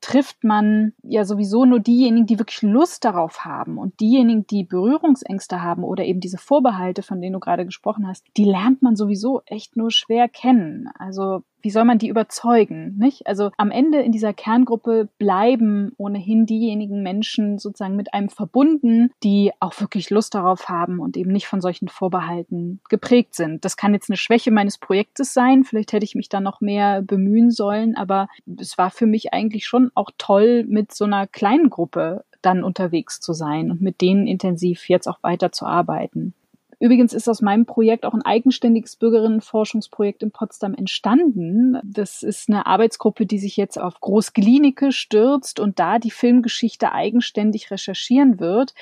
trifft man ja sowieso nur diejenigen, die wirklich Lust darauf haben. Und diejenigen, die Berührungsängste haben oder eben diese Vorbehalte, von denen du gerade gesprochen hast, die lernt man sowieso echt nur schwer kennen. Also wie soll man die überzeugen, nicht? Also am Ende in dieser Kerngruppe bleiben ohnehin diejenigen Menschen sozusagen mit einem verbunden, die auch wirklich Lust darauf haben und eben nicht von solchen Vorbehalten geprägt sind. Das kann jetzt eine Schwäche meines Projektes sein. Vielleicht hätte ich mich da noch mehr bemühen sollen, aber es war für mich eigentlich schon auch toll, mit so einer kleinen Gruppe dann unterwegs zu sein und mit denen intensiv jetzt auch weiter zu arbeiten. Übrigens ist aus meinem Projekt auch ein eigenständiges Bürgerinnenforschungsprojekt in Potsdam entstanden. Das ist eine Arbeitsgruppe, die sich jetzt auf Großklinike stürzt und da die Filmgeschichte eigenständig recherchieren wird.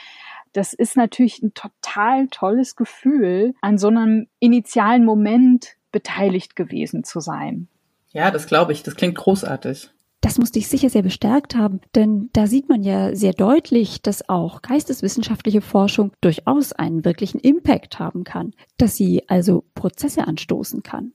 Das ist natürlich ein total tolles Gefühl, an so einem initialen Moment beteiligt gewesen zu sein. Ja, das glaube ich. Das klingt großartig. Das muss dich sicher sehr bestärkt haben, denn da sieht man ja sehr deutlich, dass auch geisteswissenschaftliche Forschung durchaus einen wirklichen Impact haben kann, dass sie also Prozesse anstoßen kann.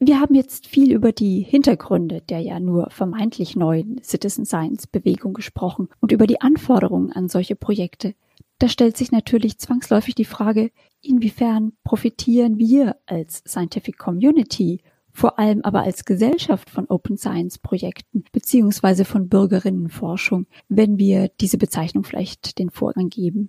Wir haben jetzt viel über die Hintergründe der ja nur vermeintlich neuen Citizen Science Bewegung gesprochen und über die Anforderungen an solche Projekte. Da stellt sich natürlich zwangsläufig die Frage, inwiefern profitieren wir als Scientific Community vor allem aber als Gesellschaft von Open Science Projekten beziehungsweise von Bürgerinnenforschung, wenn wir diese Bezeichnung vielleicht den Vorrang geben?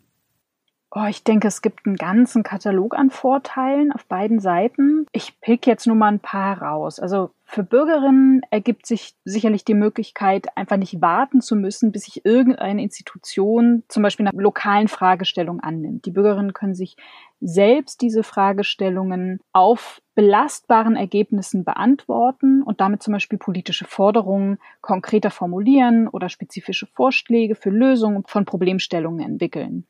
Oh, ich denke, es gibt einen ganzen Katalog an Vorteilen auf beiden Seiten. Ich pick jetzt nur mal ein paar raus. Also für Bürgerinnen ergibt sich sicherlich die Möglichkeit, einfach nicht warten zu müssen, bis sich irgendeine Institution zum Beispiel einer lokalen Fragestellung annimmt. Die Bürgerinnen können sich selbst diese Fragestellungen auf belastbaren Ergebnissen beantworten und damit zum Beispiel politische Forderungen konkreter formulieren oder spezifische Vorschläge für Lösungen von Problemstellungen entwickeln.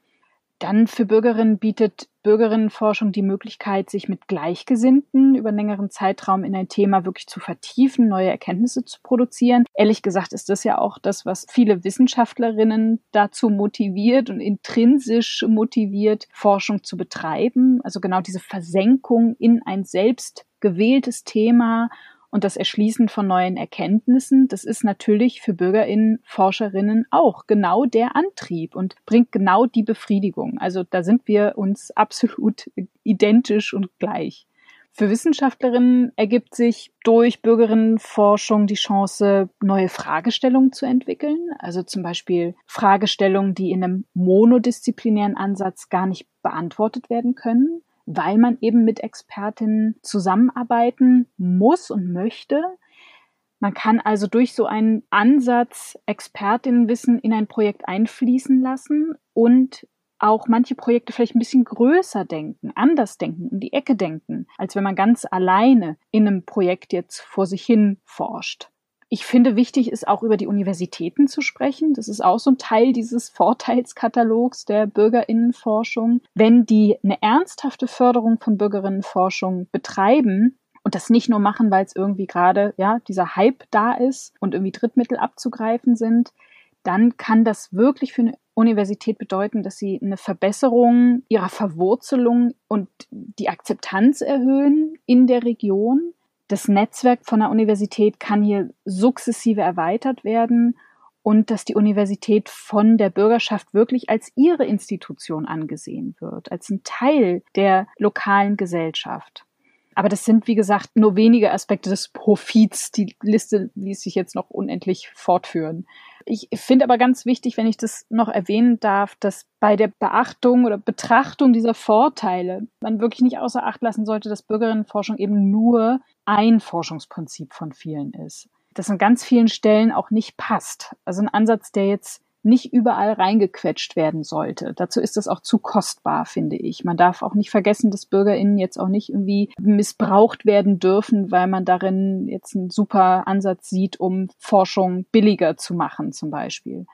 Dann für Bürgerinnen bietet Bürgerinnenforschung die Möglichkeit, sich mit Gleichgesinnten über einen längeren Zeitraum in ein Thema wirklich zu vertiefen, neue Erkenntnisse zu produzieren. Ehrlich gesagt ist das ja auch das, was viele Wissenschaftlerinnen dazu motiviert und intrinsisch motiviert, Forschung zu betreiben. Also genau diese Versenkung in ein selbst gewähltes Thema und das Erschließen von neuen Erkenntnissen, das ist natürlich für Bürgerinnen, Forscherinnen auch genau der Antrieb und bringt genau die Befriedigung. Also da sind wir uns absolut identisch und gleich. Für Wissenschaftlerinnen ergibt sich durch Bürgerinnenforschung die Chance, neue Fragestellungen zu entwickeln. Also zum Beispiel Fragestellungen, die in einem monodisziplinären Ansatz gar nicht beantwortet werden können weil man eben mit Expertinnen zusammenarbeiten muss und möchte. Man kann also durch so einen Ansatz Expertinnenwissen in ein Projekt einfließen lassen und auch manche Projekte vielleicht ein bisschen größer denken, anders denken, um die Ecke denken, als wenn man ganz alleine in einem Projekt jetzt vor sich hin forscht. Ich finde, wichtig ist auch über die Universitäten zu sprechen. Das ist auch so ein Teil dieses Vorteilskatalogs der Bürgerinnenforschung. Wenn die eine ernsthafte Förderung von Bürgerinnenforschung betreiben, und das nicht nur machen, weil es irgendwie gerade ja dieser Hype da ist und irgendwie Drittmittel abzugreifen sind, dann kann das wirklich für eine Universität bedeuten, dass sie eine Verbesserung ihrer Verwurzelung und die Akzeptanz erhöhen in der Region das Netzwerk von der Universität kann hier sukzessive erweitert werden und dass die Universität von der Bürgerschaft wirklich als ihre Institution angesehen wird, als ein Teil der lokalen Gesellschaft. Aber das sind, wie gesagt, nur wenige Aspekte des Profits. Die Liste ließ sich jetzt noch unendlich fortführen. Ich finde aber ganz wichtig, wenn ich das noch erwähnen darf, dass bei der Beachtung oder Betrachtung dieser Vorteile man wirklich nicht außer Acht lassen sollte, dass Bürgerinnenforschung eben nur ein Forschungsprinzip von vielen ist. Das an ganz vielen Stellen auch nicht passt. Also ein Ansatz, der jetzt nicht überall reingequetscht werden sollte. Dazu ist das auch zu kostbar, finde ich. Man darf auch nicht vergessen, dass BürgerInnen jetzt auch nicht irgendwie missbraucht werden dürfen, weil man darin jetzt einen super Ansatz sieht, um Forschung billiger zu machen, zum Beispiel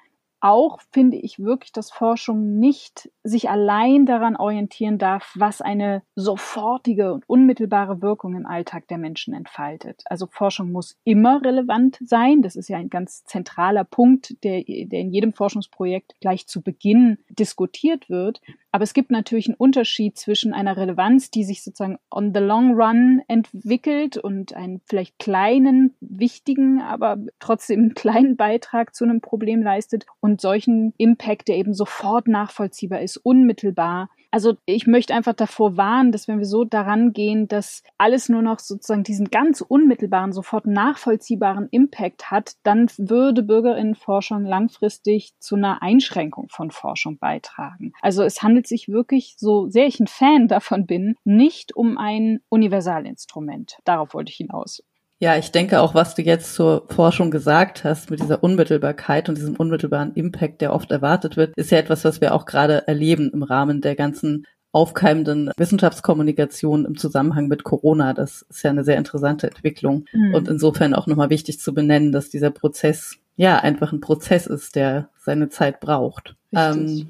auch finde ich wirklich, dass Forschung nicht sich allein daran orientieren darf, was eine sofortige und unmittelbare Wirkung im Alltag der Menschen entfaltet. Also Forschung muss immer relevant sein. Das ist ja ein ganz zentraler Punkt, der, der in jedem Forschungsprojekt gleich zu Beginn diskutiert wird. Aber es gibt natürlich einen Unterschied zwischen einer Relevanz, die sich sozusagen on the long run entwickelt und einen vielleicht kleinen, wichtigen, aber trotzdem kleinen Beitrag zu einem Problem leistet und solchen Impact, der eben sofort nachvollziehbar ist, unmittelbar also ich möchte einfach davor warnen, dass wenn wir so daran gehen, dass alles nur noch sozusagen diesen ganz unmittelbaren, sofort nachvollziehbaren Impact hat, dann würde Bürgerinnenforschung langfristig zu einer Einschränkung von Forschung beitragen. Also es handelt sich wirklich, so sehr ich ein Fan davon bin, nicht um ein Universalinstrument. Darauf wollte ich hinaus. Ja, ich denke auch, was du jetzt zur Forschung gesagt hast, mit dieser Unmittelbarkeit und diesem unmittelbaren Impact, der oft erwartet wird, ist ja etwas, was wir auch gerade erleben im Rahmen der ganzen aufkeimenden Wissenschaftskommunikation im Zusammenhang mit Corona. Das ist ja eine sehr interessante Entwicklung mhm. und insofern auch nochmal wichtig zu benennen, dass dieser Prozess ja einfach ein Prozess ist, der seine Zeit braucht. Ähm,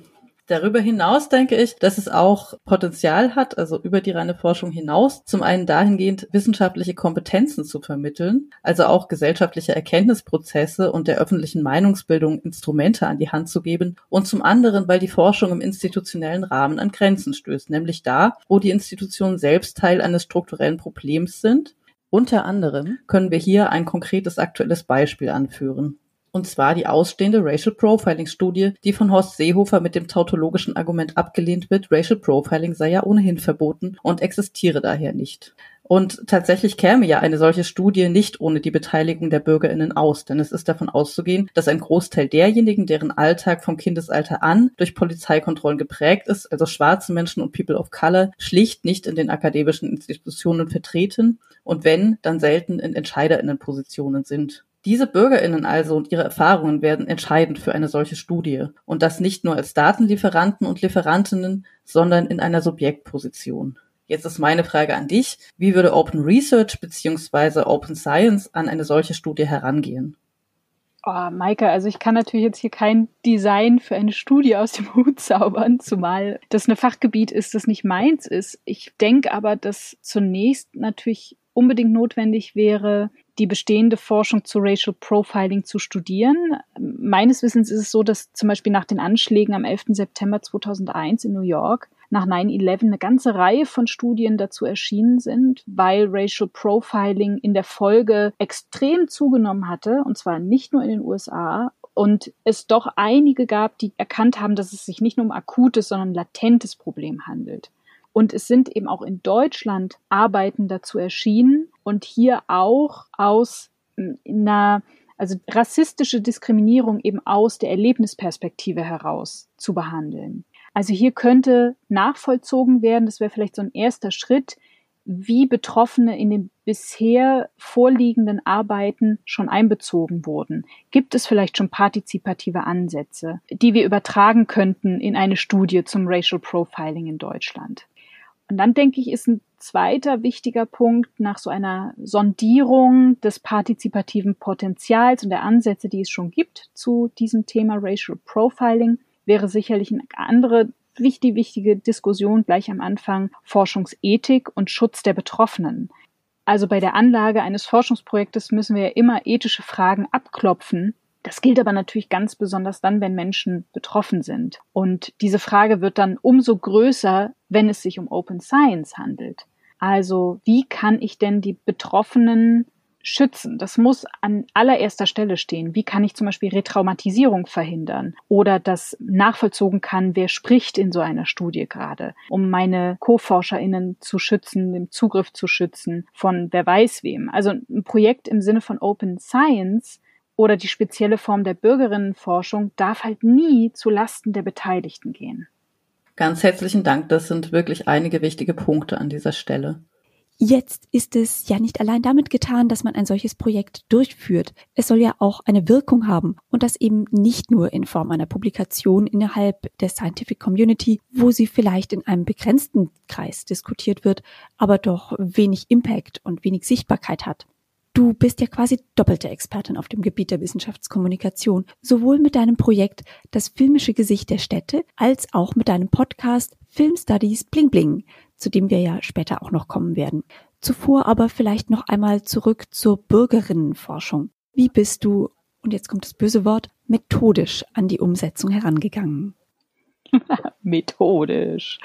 Darüber hinaus denke ich, dass es auch Potenzial hat, also über die reine Forschung hinaus, zum einen dahingehend wissenschaftliche Kompetenzen zu vermitteln, also auch gesellschaftliche Erkenntnisprozesse und der öffentlichen Meinungsbildung Instrumente an die Hand zu geben und zum anderen, weil die Forschung im institutionellen Rahmen an Grenzen stößt, nämlich da, wo die Institutionen selbst Teil eines strukturellen Problems sind. Unter anderem können wir hier ein konkretes aktuelles Beispiel anführen und zwar die ausstehende Racial Profiling Studie, die von Horst Seehofer mit dem tautologischen Argument abgelehnt wird, Racial Profiling sei ja ohnehin verboten und existiere daher nicht. Und tatsächlich käme ja eine solche Studie nicht ohne die Beteiligung der Bürgerinnen aus, denn es ist davon auszugehen, dass ein Großteil derjenigen, deren Alltag vom Kindesalter an durch Polizeikontrollen geprägt ist, also schwarze Menschen und People of Color, schlicht nicht in den akademischen Institutionen vertreten und wenn, dann selten in Entscheiderinnenpositionen sind. Diese Bürgerinnen also und ihre Erfahrungen werden entscheidend für eine solche Studie und das nicht nur als Datenlieferanten und Lieferantinnen, sondern in einer Subjektposition. Jetzt ist meine Frage an dich. Wie würde Open Research bzw. Open Science an eine solche Studie herangehen? Oh, Maike, also ich kann natürlich jetzt hier kein Design für eine Studie aus dem Hut zaubern, zumal das ein Fachgebiet ist, das nicht meins ist. Ich denke aber, dass zunächst natürlich unbedingt notwendig wäre, die bestehende Forschung zu Racial Profiling zu studieren. Meines Wissens ist es so, dass zum Beispiel nach den Anschlägen am 11. September 2001 in New York nach 9-11 eine ganze Reihe von Studien dazu erschienen sind, weil Racial Profiling in der Folge extrem zugenommen hatte, und zwar nicht nur in den USA, und es doch einige gab, die erkannt haben, dass es sich nicht nur um akutes, sondern latentes Problem handelt. Und es sind eben auch in Deutschland Arbeiten dazu erschienen und hier auch aus hm, einer, also rassistische Diskriminierung eben aus der Erlebnisperspektive heraus zu behandeln. Also hier könnte nachvollzogen werden, das wäre vielleicht so ein erster Schritt, wie Betroffene in den bisher vorliegenden Arbeiten schon einbezogen wurden. Gibt es vielleicht schon partizipative Ansätze, die wir übertragen könnten in eine Studie zum Racial Profiling in Deutschland? Und dann denke ich, ist ein zweiter wichtiger Punkt nach so einer Sondierung des partizipativen Potenzials und der Ansätze, die es schon gibt zu diesem Thema Racial Profiling, wäre sicherlich eine andere wichtige, wichtige Diskussion gleich am Anfang Forschungsethik und Schutz der Betroffenen. Also bei der Anlage eines Forschungsprojektes müssen wir ja immer ethische Fragen abklopfen, das gilt aber natürlich ganz besonders dann, wenn Menschen betroffen sind. Und diese Frage wird dann umso größer, wenn es sich um Open Science handelt. Also wie kann ich denn die Betroffenen schützen. Das muss an allererster Stelle stehen. Wie kann ich zum Beispiel Retraumatisierung verhindern oder dass nachvollzogen kann, wer spricht in so einer Studie gerade, um meine Co-ForscherInnen zu schützen, den Zugriff zu schützen von wer weiß wem. Also ein Projekt im Sinne von Open Science oder die spezielle Form der Bürgerinnenforschung darf halt nie zu Lasten der Beteiligten gehen. Ganz herzlichen Dank. Das sind wirklich einige wichtige Punkte an dieser Stelle. Jetzt ist es ja nicht allein damit getan, dass man ein solches Projekt durchführt. Es soll ja auch eine Wirkung haben und das eben nicht nur in Form einer Publikation innerhalb der Scientific Community, wo sie vielleicht in einem begrenzten Kreis diskutiert wird, aber doch wenig Impact und wenig Sichtbarkeit hat. Du bist ja quasi doppelte Expertin auf dem Gebiet der Wissenschaftskommunikation, sowohl mit deinem Projekt Das filmische Gesicht der Städte als auch mit deinem Podcast Film Studies Bling Bling, zu dem wir ja später auch noch kommen werden. Zuvor aber vielleicht noch einmal zurück zur Bürgerinnenforschung. Wie bist du, und jetzt kommt das böse Wort, methodisch an die Umsetzung herangegangen? methodisch.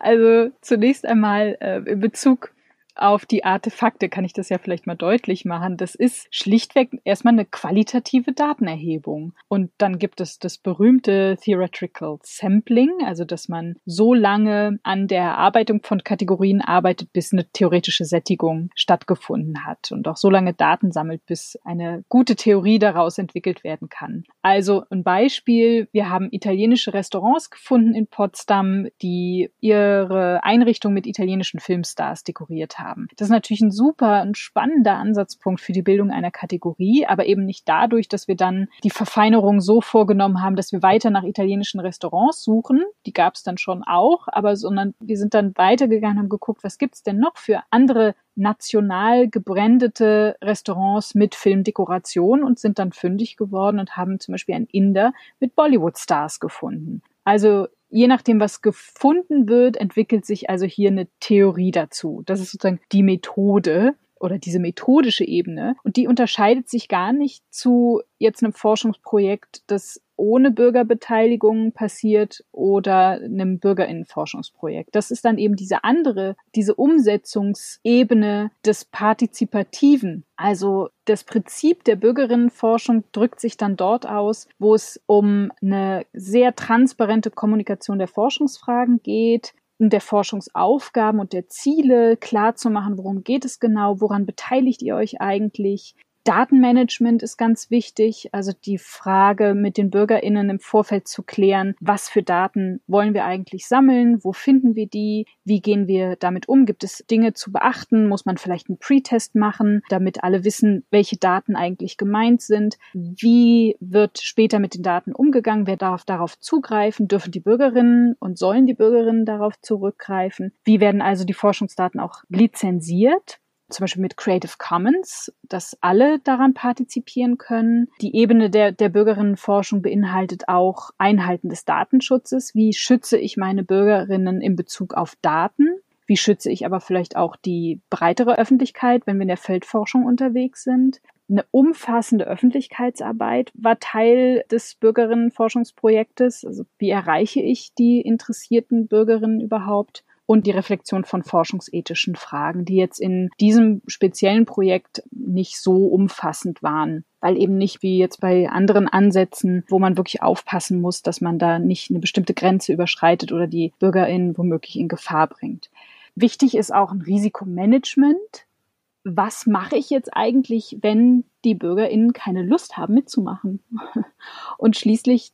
Also zunächst einmal äh, in Bezug auf die Artefakte kann ich das ja vielleicht mal deutlich machen. Das ist schlichtweg erstmal eine qualitative Datenerhebung. Und dann gibt es das berühmte Theoretical Sampling, also dass man so lange an der Erarbeitung von Kategorien arbeitet, bis eine theoretische Sättigung stattgefunden hat und auch so lange Daten sammelt, bis eine gute Theorie daraus entwickelt werden kann. Also ein Beispiel, wir haben italienische Restaurants gefunden in Potsdam, die ihre Einrichtung mit italienischen Filmstars dekoriert haben haben. Das ist natürlich ein super, ein spannender Ansatzpunkt für die Bildung einer Kategorie, aber eben nicht dadurch, dass wir dann die Verfeinerung so vorgenommen haben, dass wir weiter nach italienischen Restaurants suchen. Die gab es dann schon auch, aber sondern wir sind dann weitergegangen, haben geguckt, was gibt's denn noch für andere national gebrandete Restaurants mit Filmdekoration und sind dann fündig geworden und haben zum Beispiel ein Inder mit Bollywood-Stars gefunden. Also je nachdem, was gefunden wird, entwickelt sich also hier eine Theorie dazu. Das ist sozusagen die Methode oder diese methodische Ebene. Und die unterscheidet sich gar nicht zu jetzt einem Forschungsprojekt, das ohne Bürgerbeteiligung passiert oder einem Bürgerinnenforschungsprojekt. Das ist dann eben diese andere, diese Umsetzungsebene des Partizipativen. Also das Prinzip der Bürgerinnenforschung drückt sich dann dort aus, wo es um eine sehr transparente Kommunikation der Forschungsfragen geht, der Forschungsaufgaben und der Ziele klar zu machen, worum geht es genau, woran beteiligt ihr euch eigentlich, Datenmanagement ist ganz wichtig, also die Frage mit den Bürgerinnen im Vorfeld zu klären, was für Daten wollen wir eigentlich sammeln, wo finden wir die, wie gehen wir damit um, gibt es Dinge zu beachten, muss man vielleicht einen Pre-Test machen, damit alle wissen, welche Daten eigentlich gemeint sind, wie wird später mit den Daten umgegangen, wer darf darauf zugreifen, dürfen die Bürgerinnen und sollen die Bürgerinnen darauf zurückgreifen, wie werden also die Forschungsdaten auch lizenziert, zum Beispiel mit Creative Commons, dass alle daran partizipieren können. Die Ebene der, der Bürgerinnenforschung beinhaltet auch Einhalten des Datenschutzes. Wie schütze ich meine Bürgerinnen in Bezug auf Daten? Wie schütze ich aber vielleicht auch die breitere Öffentlichkeit, wenn wir in der Feldforschung unterwegs sind? Eine umfassende Öffentlichkeitsarbeit war Teil des Bürgerinnenforschungsprojektes. Also wie erreiche ich die interessierten Bürgerinnen überhaupt? Und die Reflexion von forschungsethischen Fragen, die jetzt in diesem speziellen Projekt nicht so umfassend waren, weil eben nicht wie jetzt bei anderen Ansätzen, wo man wirklich aufpassen muss, dass man da nicht eine bestimmte Grenze überschreitet oder die BürgerInnen womöglich in Gefahr bringt. Wichtig ist auch ein Risikomanagement. Was mache ich jetzt eigentlich, wenn die BürgerInnen keine Lust haben mitzumachen? Und schließlich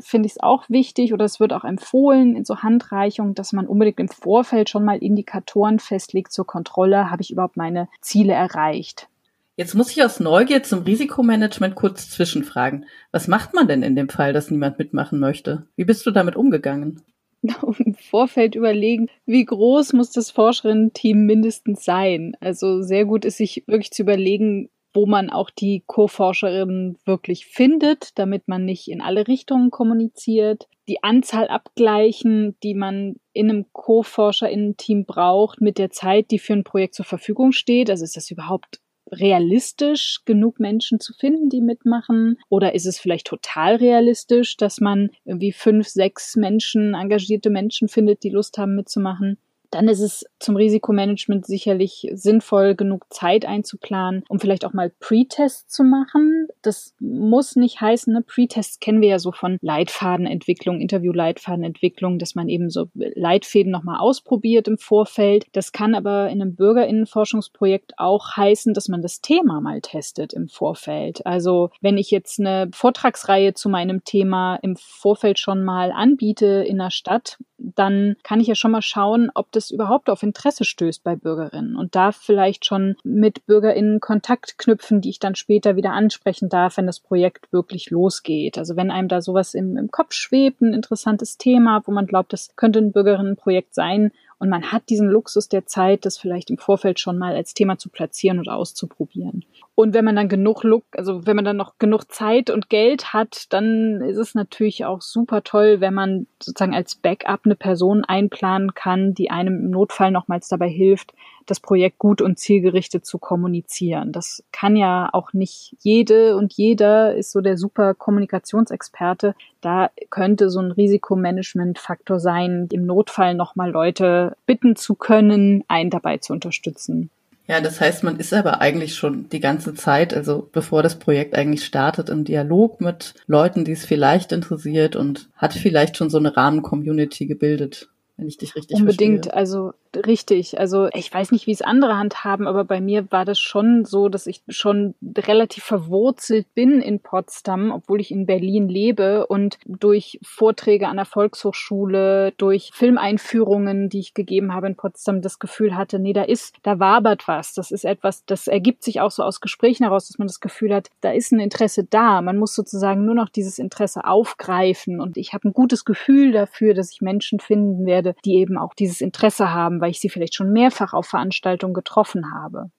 finde ich es auch wichtig oder es wird auch empfohlen in so Handreichungen, dass man unbedingt im Vorfeld schon mal Indikatoren festlegt zur Kontrolle, habe ich überhaupt meine Ziele erreicht. Jetzt muss ich aus Neugier zum Risikomanagement kurz zwischenfragen. Was macht man denn in dem Fall, dass niemand mitmachen möchte? Wie bist du damit umgegangen? Im Vorfeld überlegen, wie groß muss das Forscherinnen-Team mindestens sein? Also sehr gut ist sich wirklich zu überlegen, wo man auch die Co-Forscherinnen wirklich findet, damit man nicht in alle Richtungen kommuniziert. Die Anzahl abgleichen, die man in einem Co-Forscherinnen-Team braucht, mit der Zeit, die für ein Projekt zur Verfügung steht. Also ist das überhaupt realistisch, genug Menschen zu finden, die mitmachen? Oder ist es vielleicht total realistisch, dass man irgendwie fünf, sechs Menschen, engagierte Menschen findet, die Lust haben mitzumachen? Dann ist es zum Risikomanagement sicherlich sinnvoll, genug Zeit einzuplanen, um vielleicht auch mal Pre-Tests zu machen. Das muss nicht heißen, ne? Pre-Tests kennen wir ja so von Leitfadenentwicklung, Interview-Leitfadenentwicklung, dass man eben so Leitfäden nochmal ausprobiert im Vorfeld. Das kann aber in einem Bürgerinnenforschungsprojekt auch heißen, dass man das Thema mal testet im Vorfeld. Also wenn ich jetzt eine Vortragsreihe zu meinem Thema im Vorfeld schon mal anbiete in der Stadt, dann kann ich ja schon mal schauen, ob das überhaupt auf Interesse stößt bei Bürgerinnen und da vielleicht schon mit Bürgerinnen Kontakt knüpfen, die ich dann später wieder ansprechen darf, wenn das Projekt wirklich losgeht. Also wenn einem da sowas im, im Kopf schwebt, ein interessantes Thema, wo man glaubt, das könnte ein Bürgerinnenprojekt sein und man hat diesen Luxus der Zeit, das vielleicht im Vorfeld schon mal als Thema zu platzieren und auszuprobieren. Und wenn man dann genug Look, also wenn man dann noch genug Zeit und Geld hat, dann ist es natürlich auch super toll, wenn man sozusagen als Backup eine Person einplanen kann, die einem im Notfall nochmals dabei hilft, das Projekt gut und zielgerichtet zu kommunizieren. Das kann ja auch nicht jede und jeder ist so der super Kommunikationsexperte. Da könnte so ein Risikomanagement-Faktor sein, im Notfall nochmal Leute bitten zu können, einen dabei zu unterstützen. Ja, das heißt, man ist aber eigentlich schon die ganze Zeit, also bevor das Projekt eigentlich startet, im Dialog mit Leuten, die es vielleicht interessiert und hat vielleicht schon so eine Rahmen-Community gebildet wenn ich dich richtig Unbedingt, verstehe. also richtig. Also ich weiß nicht, wie es andere handhaben, aber bei mir war das schon so, dass ich schon relativ verwurzelt bin in Potsdam, obwohl ich in Berlin lebe und durch Vorträge an der Volkshochschule, durch Filmeinführungen, die ich gegeben habe in Potsdam, das Gefühl hatte, nee, da ist, da wabert was. Das ist etwas, das ergibt sich auch so aus Gesprächen heraus, dass man das Gefühl hat, da ist ein Interesse da. Man muss sozusagen nur noch dieses Interesse aufgreifen und ich habe ein gutes Gefühl dafür, dass ich Menschen finden werde, Leute, die eben auch dieses Interesse haben, weil ich sie vielleicht schon mehrfach auf Veranstaltungen getroffen habe.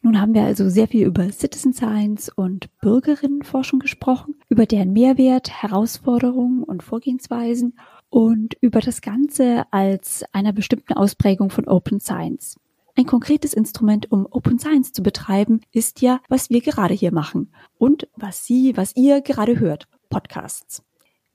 Nun haben wir also sehr viel über Citizen Science und Bürgerinnenforschung gesprochen, über deren Mehrwert, Herausforderungen und Vorgehensweisen und über das Ganze als einer bestimmten Ausprägung von Open Science. Ein konkretes Instrument, um Open Science zu betreiben, ist ja, was wir gerade hier machen und was Sie, was ihr gerade hört, Podcasts.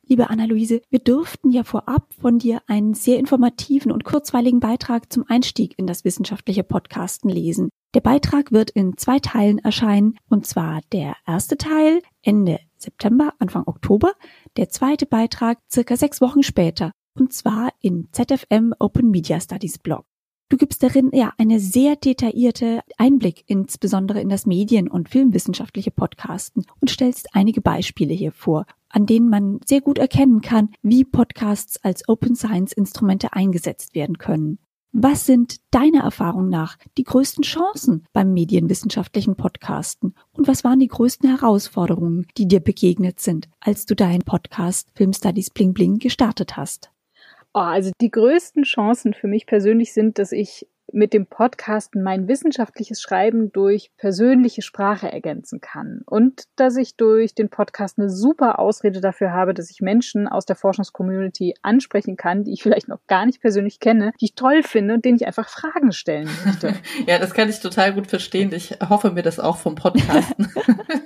Liebe Anna-Luise, wir durften ja vorab von dir einen sehr informativen und kurzweiligen Beitrag zum Einstieg in das wissenschaftliche Podcasten lesen. Der Beitrag wird in zwei Teilen erscheinen, und zwar der erste Teil Ende September, Anfang Oktober, der zweite Beitrag circa sechs Wochen später, und zwar in ZFM Open Media Studies Blog. Du gibst darin ja eine sehr detaillierte Einblick insbesondere in das Medien- und filmwissenschaftliche Podcasten und stellst einige Beispiele hier vor, an denen man sehr gut erkennen kann, wie Podcasts als Open Science Instrumente eingesetzt werden können. Was sind deiner Erfahrung nach die größten Chancen beim medienwissenschaftlichen Podcasten? Und was waren die größten Herausforderungen, die dir begegnet sind, als du deinen Podcast Film Studies Bling Bling gestartet hast? Oh, also die größten Chancen für mich persönlich sind, dass ich mit dem Podcasten mein wissenschaftliches Schreiben durch persönliche Sprache ergänzen kann und dass ich durch den Podcast eine super Ausrede dafür habe, dass ich Menschen aus der Forschungscommunity ansprechen kann, die ich vielleicht noch gar nicht persönlich kenne, die ich toll finde und denen ich einfach Fragen stellen möchte. ja, das kann ich total gut verstehen. Ich hoffe mir das auch vom Podcasten.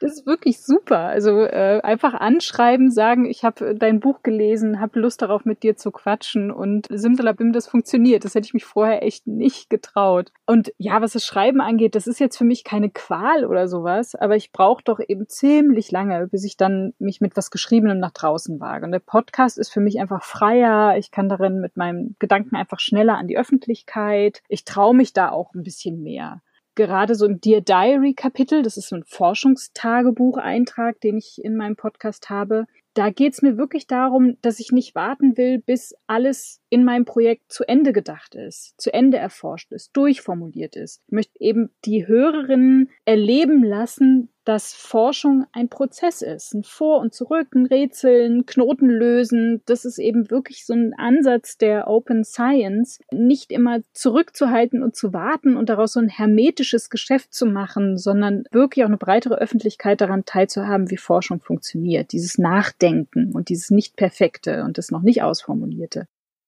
das ist wirklich super. Also äh, einfach anschreiben, sagen, ich habe dein Buch gelesen, habe Lust darauf, mit dir zu quatschen und simsalabim, das funktioniert. Das hätte ich mich vorher echt nicht getraut. Und ja, was das Schreiben angeht, das ist jetzt für mich keine Qual oder sowas, aber ich brauche doch eben ziemlich lange, bis ich dann mich mit was Geschriebenem nach draußen wage. Und der Podcast ist für mich einfach freier. Ich kann darin mit meinem Gedanken einfach schneller an die Öffentlichkeit. Ich traue mich da auch ein bisschen mehr gerade so im Dear Diary Kapitel, das ist so ein Forschungstagebucheintrag, den ich in meinem Podcast habe, da geht es mir wirklich darum, dass ich nicht warten will, bis alles in meinem Projekt zu Ende gedacht ist, zu Ende erforscht ist, durchformuliert ist. Ich möchte eben die Hörerinnen erleben lassen, dass Forschung ein Prozess ist, ein Vor und Zurück, ein Rätsel, ein Knoten lösen. Das ist eben wirklich so ein Ansatz der Open Science, nicht immer zurückzuhalten und zu warten und daraus so ein hermetisches Geschäft zu machen, sondern wirklich auch eine breitere Öffentlichkeit daran teilzuhaben, wie Forschung funktioniert. Dieses Nachdenken und dieses Nicht-Perfekte und das noch nicht Ausformulierte.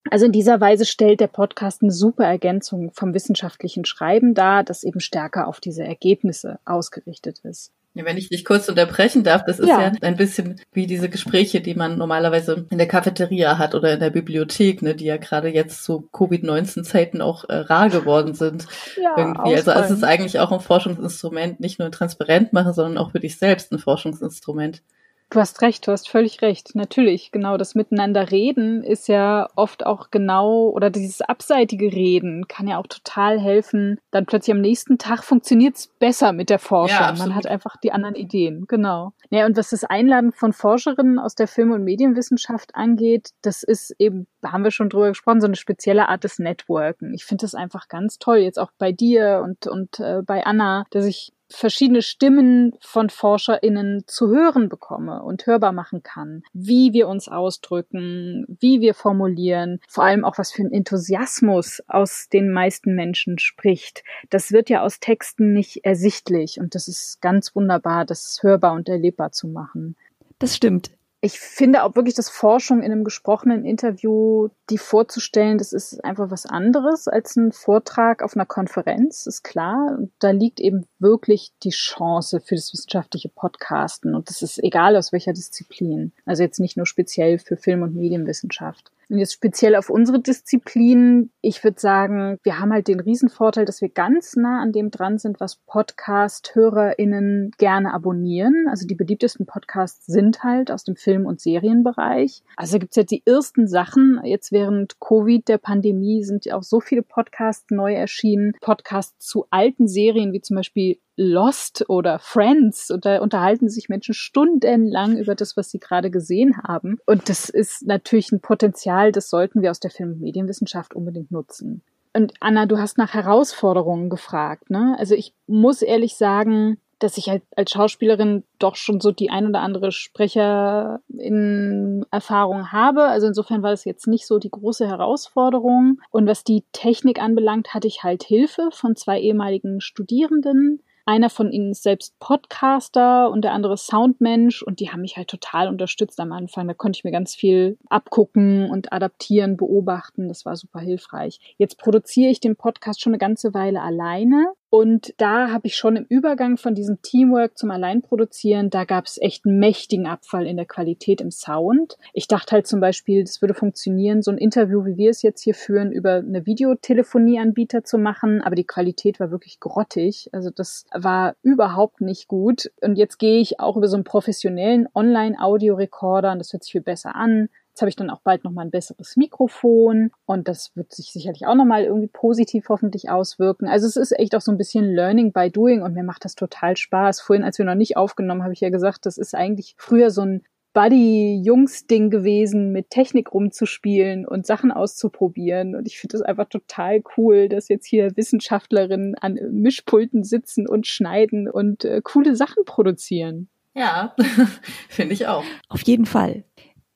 Also in dieser Weise stellt der Podcast eine super Ergänzung vom wissenschaftlichen Schreiben dar, das eben stärker auf diese Ergebnisse ausgerichtet ist. Ja, wenn ich dich kurz unterbrechen darf, das ist ja. ja. ein bisschen wie diese Gespräche, die man normalerweise in der Cafeteria hat oder in der Bibliothek, ne, die ja gerade jetzt zu Covid-19-Zeiten auch äh, rar geworden sind. Ja, irgendwie. Also es ist eigentlich auch ein Forschungsinstrument, nicht nur transparent machen, sondern auch für dich selbst ein Forschungsinstrument. Du hast recht, du hast völlig recht. Natürlich, genau, das Miteinander reden ist ja oft auch genau, oder dieses abseitige Reden kann ja auch total helfen. Dann plötzlich am nächsten Tag funktioniert es besser mit der Forschung. Ja, Man hat einfach die anderen Ideen, genau. Ja, und was das Einladen von Forscherinnen aus der Film- und Medienwissenschaft angeht, das ist eben, da haben wir schon drüber gesprochen, so eine spezielle Art des Networken. Ich finde das einfach ganz toll, jetzt auch bei dir und, und äh, bei Anna, dass ich verschiedene Stimmen von ForscherInnen zu hören bekomme und hörbar machen kann, wie wir uns ausdrücken, wie wir formulieren, vor allem auch was für ein Enthusiasmus aus den meisten Menschen spricht. Das wird ja aus Texten nicht ersichtlich und das ist ganz wunderbar, das hörbar und erlebbar zu machen. Das stimmt ich finde auch wirklich, dass Forschung in einem gesprochenen Interview, die vorzustellen, das ist einfach was anderes als ein Vortrag auf einer Konferenz, ist klar. Und da liegt eben wirklich die Chance für das wissenschaftliche Podcasten. Und das ist egal aus welcher Disziplin. Also jetzt nicht nur speziell für Film- und Medienwissenschaft. Und jetzt speziell auf unsere Disziplin, ich würde sagen, wir haben halt den Riesenvorteil, dass wir ganz nah an dem dran sind, was Podcast-HörerInnen gerne abonnieren. Also die beliebtesten Podcasts sind halt aus dem Film- und Serienbereich. Also gibt's jetzt die ersten Sachen. Jetzt während Covid, der Pandemie, sind ja auch so viele Podcasts neu erschienen. Podcasts zu alten Serien, wie zum Beispiel Lost oder Friends und da unterhalten sich Menschen stundenlang über das, was sie gerade gesehen haben. Und das ist natürlich ein Potenzial, das sollten wir aus der Film- und Medienwissenschaft unbedingt nutzen. Und Anna, du hast nach Herausforderungen gefragt, ne? Also ich muss ehrlich sagen, dass ich halt als Schauspielerin doch schon so die ein oder andere Sprecher in Erfahrung habe. Also insofern war das jetzt nicht so die große Herausforderung. Und was die Technik anbelangt, hatte ich halt Hilfe von zwei ehemaligen Studierenden, einer von ihnen ist selbst Podcaster und der andere Soundmensch und die haben mich halt total unterstützt am Anfang. Da konnte ich mir ganz viel abgucken und adaptieren, beobachten. Das war super hilfreich. Jetzt produziere ich den Podcast schon eine ganze Weile alleine und da habe ich schon im Übergang von diesem Teamwork zum Alleinproduzieren, da gab es echt einen mächtigen Abfall in der Qualität im Sound. Ich dachte halt zum Beispiel, das würde funktionieren, so ein Interview, wie wir es jetzt hier führen, über eine Videotelefonieanbieter zu machen, aber die Qualität war wirklich grottig. Also das war überhaupt nicht gut. Und jetzt gehe ich auch über so einen professionellen Online-Audio-Recorder und das hört sich viel besser an. Jetzt habe ich dann auch bald nochmal ein besseres Mikrofon und das wird sich sicherlich auch nochmal irgendwie positiv hoffentlich auswirken. Also es ist echt auch so ein bisschen Learning by Doing und mir macht das total Spaß. Vorhin, als wir noch nicht aufgenommen, habe ich ja gesagt, das ist eigentlich früher so ein Buddy-Jungs-Ding gewesen, mit Technik rumzuspielen und Sachen auszuprobieren. Und ich finde das einfach total cool, dass jetzt hier Wissenschaftlerinnen an Mischpulten sitzen und schneiden und äh, coole Sachen produzieren. Ja, finde ich auch. Auf jeden Fall.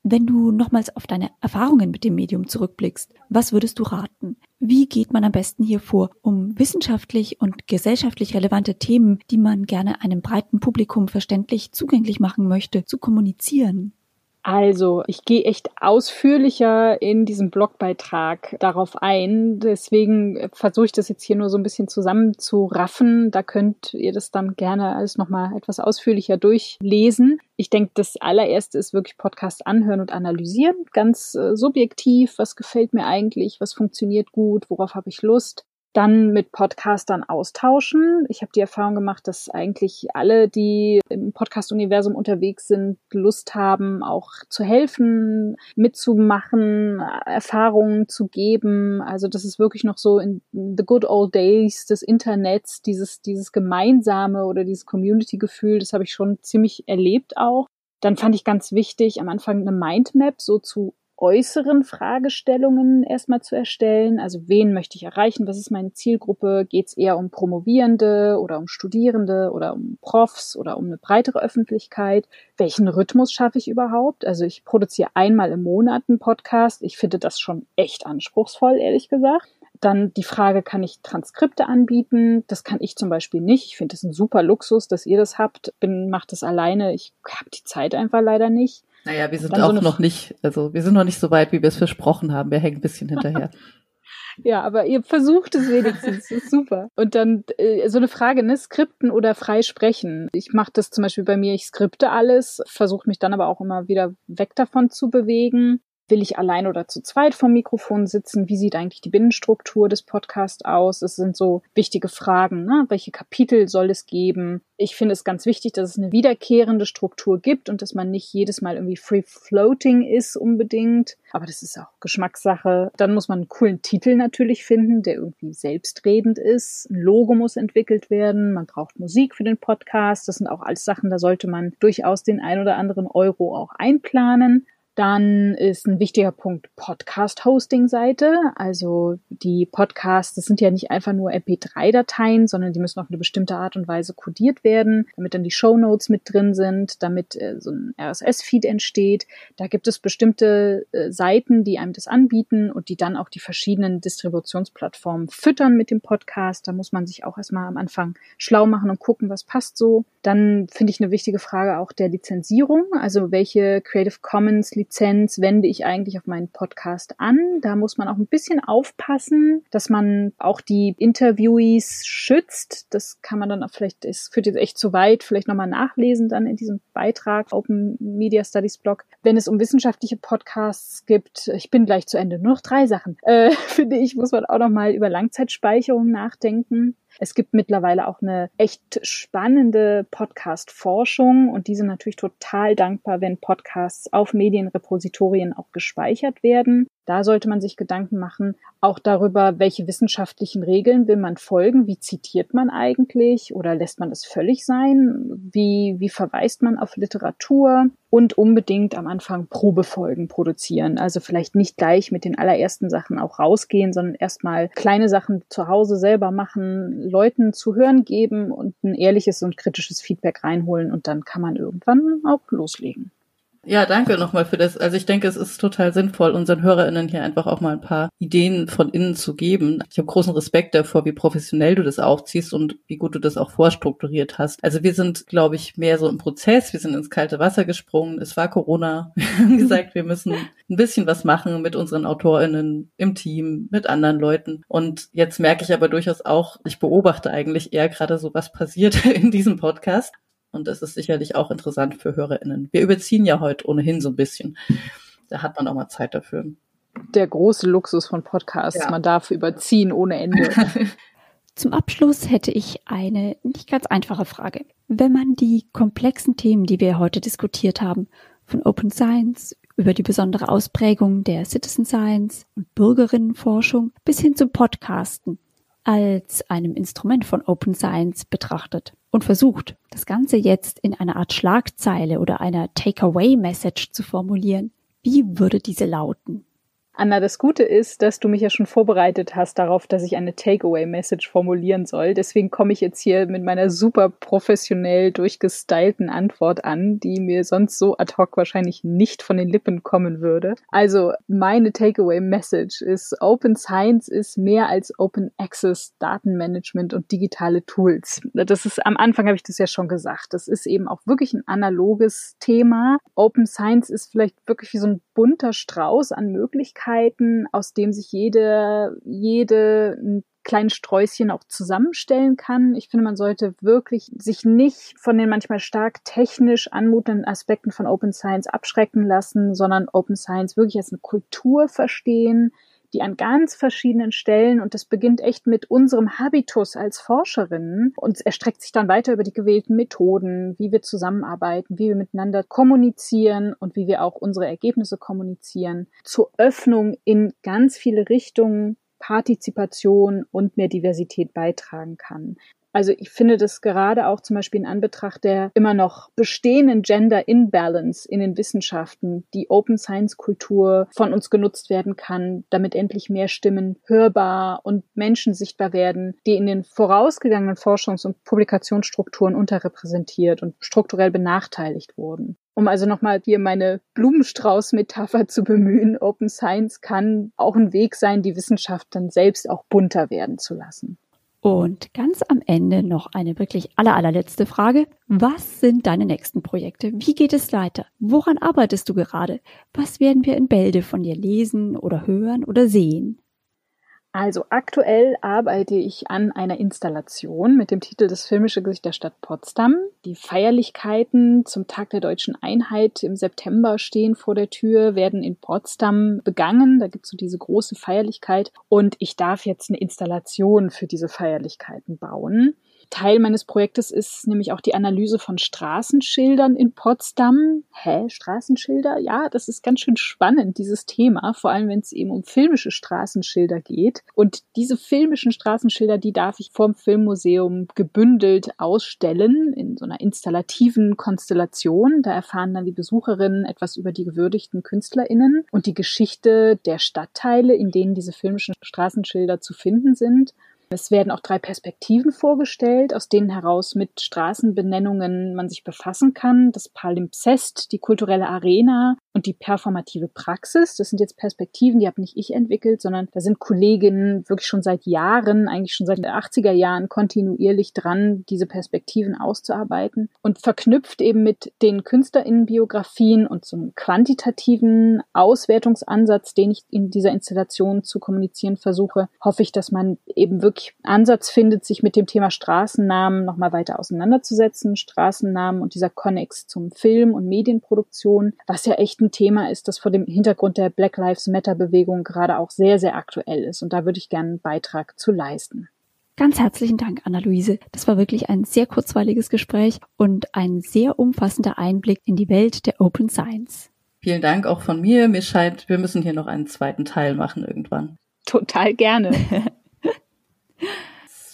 Wenn du nochmals auf deine Erfahrungen mit dem Medium zurückblickst, was würdest du raten? Wie geht man am besten hier vor, um wissenschaftlich und gesellschaftlich relevante Themen, die man gerne einem breiten Publikum verständlich zugänglich machen möchte, zu kommunizieren? Also, ich gehe echt ausführlicher in diesem Blogbeitrag darauf ein. Deswegen versuche ich das jetzt hier nur so ein bisschen zusammenzuraffen. Da könnt ihr das dann gerne alles nochmal etwas ausführlicher durchlesen. Ich denke, das allererste ist wirklich Podcast anhören und analysieren. Ganz äh, subjektiv. Was gefällt mir eigentlich? Was funktioniert gut? Worauf habe ich Lust? Dann mit Podcastern austauschen. Ich habe die Erfahrung gemacht, dass eigentlich alle, die im Podcast-Universum unterwegs sind, Lust haben, auch zu helfen, mitzumachen, Erfahrungen zu geben. Also das ist wirklich noch so in the good old days des Internets, dieses, dieses gemeinsame oder dieses Community-Gefühl, das habe ich schon ziemlich erlebt auch. Dann fand ich ganz wichtig, am Anfang eine Mindmap so zu äußeren Fragestellungen erstmal zu erstellen. Also wen möchte ich erreichen? Was ist meine Zielgruppe? Geht es eher um Promovierende oder um Studierende oder um Profs oder um eine breitere Öffentlichkeit? Welchen Rhythmus schaffe ich überhaupt? Also ich produziere einmal im Monat einen Podcast. Ich finde das schon echt anspruchsvoll, ehrlich gesagt. Dann die Frage, kann ich Transkripte anbieten? Das kann ich zum Beispiel nicht. Ich finde das ein super Luxus, dass ihr das habt. Bin, macht das alleine. Ich habe die Zeit einfach leider nicht. Naja, wir sind auch so noch nicht, also wir sind noch nicht so weit, wie wir es versprochen haben. Wir hängen ein bisschen hinterher. Ja, aber ihr versucht es wenigstens. Das ist super. Und dann äh, so eine Frage, ne? Skripten oder frei sprechen. Ich mache das zum Beispiel bei mir, ich skripte alles, versuche mich dann aber auch immer wieder weg davon zu bewegen. Will ich allein oder zu zweit vom Mikrofon sitzen? Wie sieht eigentlich die Binnenstruktur des Podcasts aus? Es sind so wichtige Fragen. Ne? Welche Kapitel soll es geben? Ich finde es ganz wichtig, dass es eine wiederkehrende Struktur gibt und dass man nicht jedes Mal irgendwie free floating ist unbedingt. Aber das ist auch Geschmackssache. Dann muss man einen coolen Titel natürlich finden, der irgendwie selbstredend ist. Ein Logo muss entwickelt werden. Man braucht Musik für den Podcast. Das sind auch alles Sachen, da sollte man durchaus den ein oder anderen Euro auch einplanen. Dann ist ein wichtiger Punkt Podcast-Hosting-Seite. Also die Podcasts, das sind ja nicht einfach nur MP3-Dateien, sondern die müssen auf eine bestimmte Art und Weise codiert werden, damit dann die Show Notes mit drin sind, damit äh, so ein RSS-Feed entsteht. Da gibt es bestimmte äh, Seiten, die einem das anbieten und die dann auch die verschiedenen Distributionsplattformen füttern mit dem Podcast. Da muss man sich auch erstmal am Anfang schlau machen und gucken, was passt so. Dann finde ich eine wichtige Frage auch der Lizenzierung. Also welche Creative Commons Lizenz wende ich eigentlich auf meinen Podcast an. Da muss man auch ein bisschen aufpassen, dass man auch die Interviewees schützt. Das kann man dann auch vielleicht, es führt jetzt echt zu weit, vielleicht nochmal nachlesen dann in diesem Beitrag, Open Media Studies Blog. Wenn es um wissenschaftliche Podcasts gibt, ich bin gleich zu Ende, nur noch drei Sachen, äh, finde ich, muss man auch nochmal über Langzeitspeicherung nachdenken. Es gibt mittlerweile auch eine echt spannende Podcast-Forschung und diese natürlich total dankbar, wenn Podcasts auf Medienrepositorien auch gespeichert werden. Da sollte man sich Gedanken machen, auch darüber, welche wissenschaftlichen Regeln will man folgen, wie zitiert man eigentlich? Oder lässt man das völlig sein, wie, wie verweist man auf Literatur? Und unbedingt am Anfang Probefolgen produzieren. Also vielleicht nicht gleich mit den allerersten Sachen auch rausgehen, sondern erstmal kleine Sachen zu Hause selber machen, Leuten zu hören geben und ein ehrliches und kritisches Feedback reinholen. Und dann kann man irgendwann auch loslegen. Ja, danke nochmal für das. Also ich denke, es ist total sinnvoll, unseren HörerInnen hier einfach auch mal ein paar Ideen von innen zu geben. Ich habe großen Respekt davor, wie professionell du das aufziehst und wie gut du das auch vorstrukturiert hast. Also wir sind, glaube ich, mehr so im Prozess. Wir sind ins kalte Wasser gesprungen. Es war Corona. Wir haben gesagt, wir müssen ein bisschen was machen mit unseren AutorInnen im Team, mit anderen Leuten. Und jetzt merke ich aber durchaus auch, ich beobachte eigentlich eher gerade so, was passiert in diesem Podcast. Und das ist sicherlich auch interessant für HörerInnen. Wir überziehen ja heute ohnehin so ein bisschen. Da hat man auch mal Zeit dafür. Der große Luxus von Podcasts. Ja. Man darf überziehen ohne Ende. Zum Abschluss hätte ich eine nicht ganz einfache Frage. Wenn man die komplexen Themen, die wir heute diskutiert haben, von Open Science über die besondere Ausprägung der Citizen Science und Bürgerinnenforschung bis hin zum Podcasten als einem Instrument von Open Science betrachtet und versucht, das Ganze jetzt in einer Art Schlagzeile oder einer Takeaway-Message zu formulieren, wie würde diese lauten? Anna, das Gute ist, dass du mich ja schon vorbereitet hast darauf, dass ich eine Takeaway-Message formulieren soll. Deswegen komme ich jetzt hier mit meiner super professionell durchgestylten Antwort an, die mir sonst so ad hoc wahrscheinlich nicht von den Lippen kommen würde. Also, meine Takeaway-Message ist, Open Science ist mehr als Open Access, Datenmanagement und digitale Tools. Das ist, am Anfang habe ich das ja schon gesagt. Das ist eben auch wirklich ein analoges Thema. Open Science ist vielleicht wirklich wie so ein bunter Strauß an Möglichkeiten Möglichkeiten, aus dem sich jede, jede ein Sträußchen auch zusammenstellen kann. Ich finde, man sollte wirklich sich nicht von den manchmal stark technisch anmutenden Aspekten von Open Science abschrecken lassen, sondern Open Science wirklich als eine Kultur verstehen, die an ganz verschiedenen Stellen, und das beginnt echt mit unserem Habitus als Forscherinnen und erstreckt sich dann weiter über die gewählten Methoden, wie wir zusammenarbeiten, wie wir miteinander kommunizieren und wie wir auch unsere Ergebnisse kommunizieren, zur Öffnung in ganz viele Richtungen Partizipation und mehr Diversität beitragen kann. Also ich finde das gerade auch zum Beispiel in Anbetracht der immer noch bestehenden Gender Imbalance in den Wissenschaften, die Open Science Kultur von uns genutzt werden kann, damit endlich mehr Stimmen hörbar und Menschen sichtbar werden, die in den vorausgegangenen Forschungs- und Publikationsstrukturen unterrepräsentiert und strukturell benachteiligt wurden. Um also nochmal hier meine Blumenstrauß-Metapher zu bemühen, Open Science kann auch ein Weg sein, die Wissenschaft dann selbst auch bunter werden zu lassen. Und ganz am Ende noch eine wirklich aller, allerletzte Frage. Was sind deine nächsten Projekte? Wie geht es weiter? Woran arbeitest du gerade? Was werden wir in Bälde von dir lesen oder hören oder sehen? Also aktuell arbeite ich an einer Installation mit dem Titel Das filmische Gesicht der Stadt Potsdam. Die Feierlichkeiten zum Tag der deutschen Einheit im September stehen vor der Tür, werden in Potsdam begangen. Da gibt es so diese große Feierlichkeit und ich darf jetzt eine Installation für diese Feierlichkeiten bauen. Teil meines Projektes ist nämlich auch die Analyse von Straßenschildern in Potsdam. Hä, Straßenschilder? Ja, das ist ganz schön spannend, dieses Thema, vor allem wenn es eben um filmische Straßenschilder geht. Und diese filmischen Straßenschilder, die darf ich vom Filmmuseum gebündelt ausstellen in so einer installativen Konstellation. Da erfahren dann die Besucherinnen etwas über die gewürdigten KünstlerInnen und die Geschichte der Stadtteile, in denen diese filmischen Straßenschilder zu finden sind. Es werden auch drei Perspektiven vorgestellt, aus denen heraus mit Straßenbenennungen man sich befassen kann. Das Palimpsest, die kulturelle Arena und die performative Praxis. Das sind jetzt Perspektiven, die habe nicht ich entwickelt, sondern da sind Kolleginnen wirklich schon seit Jahren, eigentlich schon seit den 80er Jahren kontinuierlich dran, diese Perspektiven auszuarbeiten und verknüpft eben mit den Künstlerinnenbiografien und einem quantitativen Auswertungsansatz, den ich in dieser Installation zu kommunizieren versuche, hoffe ich, dass man eben wirklich Ansatz findet, sich mit dem Thema Straßennamen nochmal weiter auseinanderzusetzen. Straßennamen und dieser Connex zum Film und Medienproduktion, was ja echt ein Thema ist, das vor dem Hintergrund der Black Lives Matter Bewegung gerade auch sehr, sehr aktuell ist. Und da würde ich gerne einen Beitrag zu leisten. Ganz herzlichen Dank, Anna-Luise. Das war wirklich ein sehr kurzweiliges Gespräch und ein sehr umfassender Einblick in die Welt der Open Science. Vielen Dank auch von mir. Mir scheint, wir müssen hier noch einen zweiten Teil machen irgendwann. Total gerne.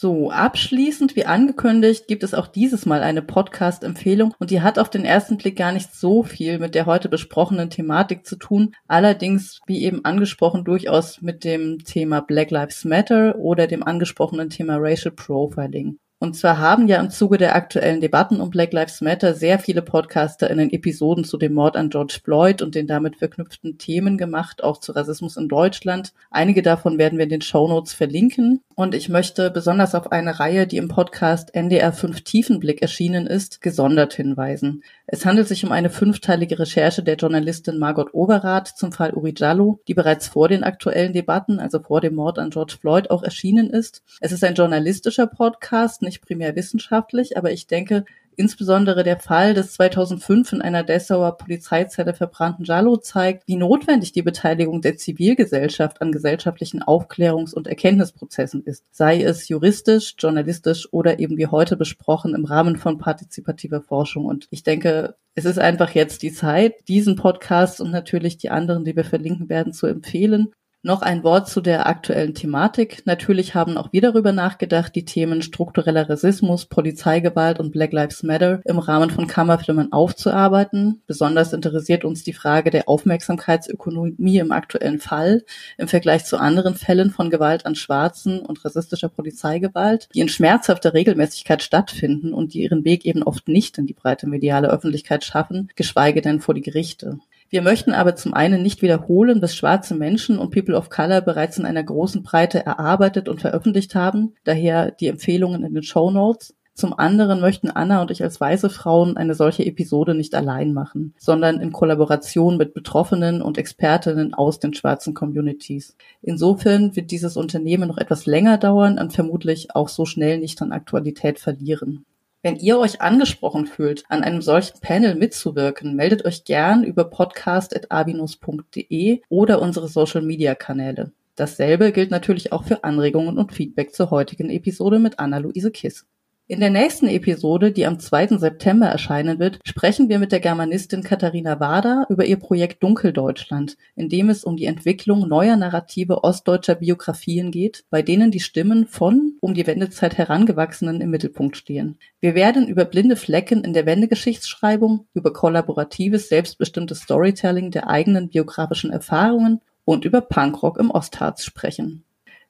So, abschließend, wie angekündigt, gibt es auch dieses Mal eine Podcast-Empfehlung und die hat auf den ersten Blick gar nicht so viel mit der heute besprochenen Thematik zu tun. Allerdings, wie eben angesprochen, durchaus mit dem Thema Black Lives Matter oder dem angesprochenen Thema Racial Profiling. Und zwar haben ja im Zuge der aktuellen Debatten um Black Lives Matter sehr viele Podcaster in den Episoden zu dem Mord an George Floyd und den damit verknüpften Themen gemacht, auch zu Rassismus in Deutschland. Einige davon werden wir in den Show Notes verlinken. Und ich möchte besonders auf eine Reihe, die im Podcast NDR 5 Tiefenblick erschienen ist, gesondert hinweisen. Es handelt sich um eine fünfteilige Recherche der Journalistin Margot Overath zum Fall Uri Jallo, die bereits vor den aktuellen Debatten, also vor dem Mord an George Floyd, auch erschienen ist. Es ist ein journalistischer Podcast, nicht primär wissenschaftlich, aber ich denke, Insbesondere der Fall des 2005 in einer Dessauer Polizeizelle verbrannten Jallo zeigt, wie notwendig die Beteiligung der Zivilgesellschaft an gesellschaftlichen Aufklärungs- und Erkenntnisprozessen ist, sei es juristisch, journalistisch oder eben wie heute besprochen im Rahmen von partizipativer Forschung. Und ich denke, es ist einfach jetzt die Zeit, diesen Podcast und natürlich die anderen, die wir verlinken werden, zu empfehlen. Noch ein Wort zu der aktuellen Thematik. Natürlich haben auch wir darüber nachgedacht, die Themen struktureller Rassismus, Polizeigewalt und Black Lives Matter im Rahmen von Kammerfilmen aufzuarbeiten. Besonders interessiert uns die Frage der Aufmerksamkeitsökonomie im aktuellen Fall im Vergleich zu anderen Fällen von Gewalt an Schwarzen und rassistischer Polizeigewalt, die in schmerzhafter Regelmäßigkeit stattfinden und die ihren Weg eben oft nicht in die breite mediale Öffentlichkeit schaffen, geschweige denn vor die Gerichte. Wir möchten aber zum einen nicht wiederholen, was schwarze Menschen und People of Color bereits in einer großen Breite erarbeitet und veröffentlicht haben, daher die Empfehlungen in den Show Notes. Zum anderen möchten Anna und ich als weiße Frauen eine solche Episode nicht allein machen, sondern in Kollaboration mit Betroffenen und Expertinnen aus den schwarzen Communities. Insofern wird dieses Unternehmen noch etwas länger dauern und vermutlich auch so schnell nicht an Aktualität verlieren. Wenn ihr euch angesprochen fühlt, an einem solchen Panel mitzuwirken, meldet euch gern über podcast.abinus.de oder unsere Social Media Kanäle. Dasselbe gilt natürlich auch für Anregungen und Feedback zur heutigen Episode mit Anna-Luise Kiss. In der nächsten Episode, die am 2. September erscheinen wird, sprechen wir mit der Germanistin Katharina Wader über ihr Projekt Dunkeldeutschland, in dem es um die Entwicklung neuer Narrative ostdeutscher Biografien geht, bei denen die Stimmen von um die Wendezeit Herangewachsenen im Mittelpunkt stehen. Wir werden über blinde Flecken in der Wendegeschichtsschreibung, über kollaboratives, selbstbestimmtes Storytelling der eigenen biografischen Erfahrungen und über Punkrock im Ostharz sprechen.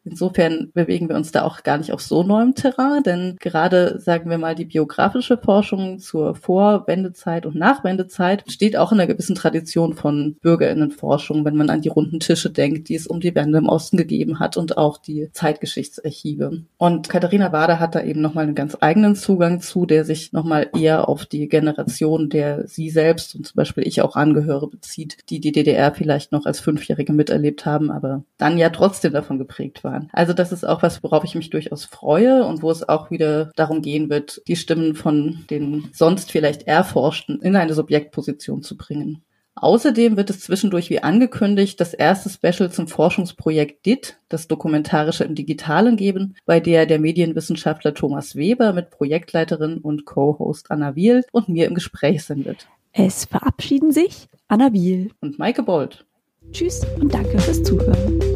Insofern bewegen wir uns da auch gar nicht auf so neuem Terrain, denn gerade, sagen wir mal, die biografische Forschung zur Vorwendezeit und Nachwendezeit steht auch in einer gewissen Tradition von Bürgerinnenforschung, wenn man an die runden Tische denkt, die es um die Wende im Osten gegeben hat und auch die Zeitgeschichtsarchive. Und Katharina Wader hat da eben nochmal einen ganz eigenen Zugang zu, der sich nochmal eher auf die Generation, der sie selbst und zum Beispiel ich auch angehöre, bezieht, die die DDR vielleicht noch als Fünfjährige miterlebt haben, aber dann ja trotzdem davon geprägt war waren. Also das ist auch was, worauf ich mich durchaus freue und wo es auch wieder darum gehen wird, die Stimmen von den sonst vielleicht Erforschten in eine Subjektposition zu bringen. Außerdem wird es zwischendurch wie angekündigt das erste Special zum Forschungsprojekt DIT, das Dokumentarische im Digitalen geben, bei der der Medienwissenschaftler Thomas Weber mit Projektleiterin und Co-Host Anna Wiel und mir im Gespräch sind wird. Es verabschieden sich Anna Wiel und Maike Bold. Tschüss und danke fürs Zuhören.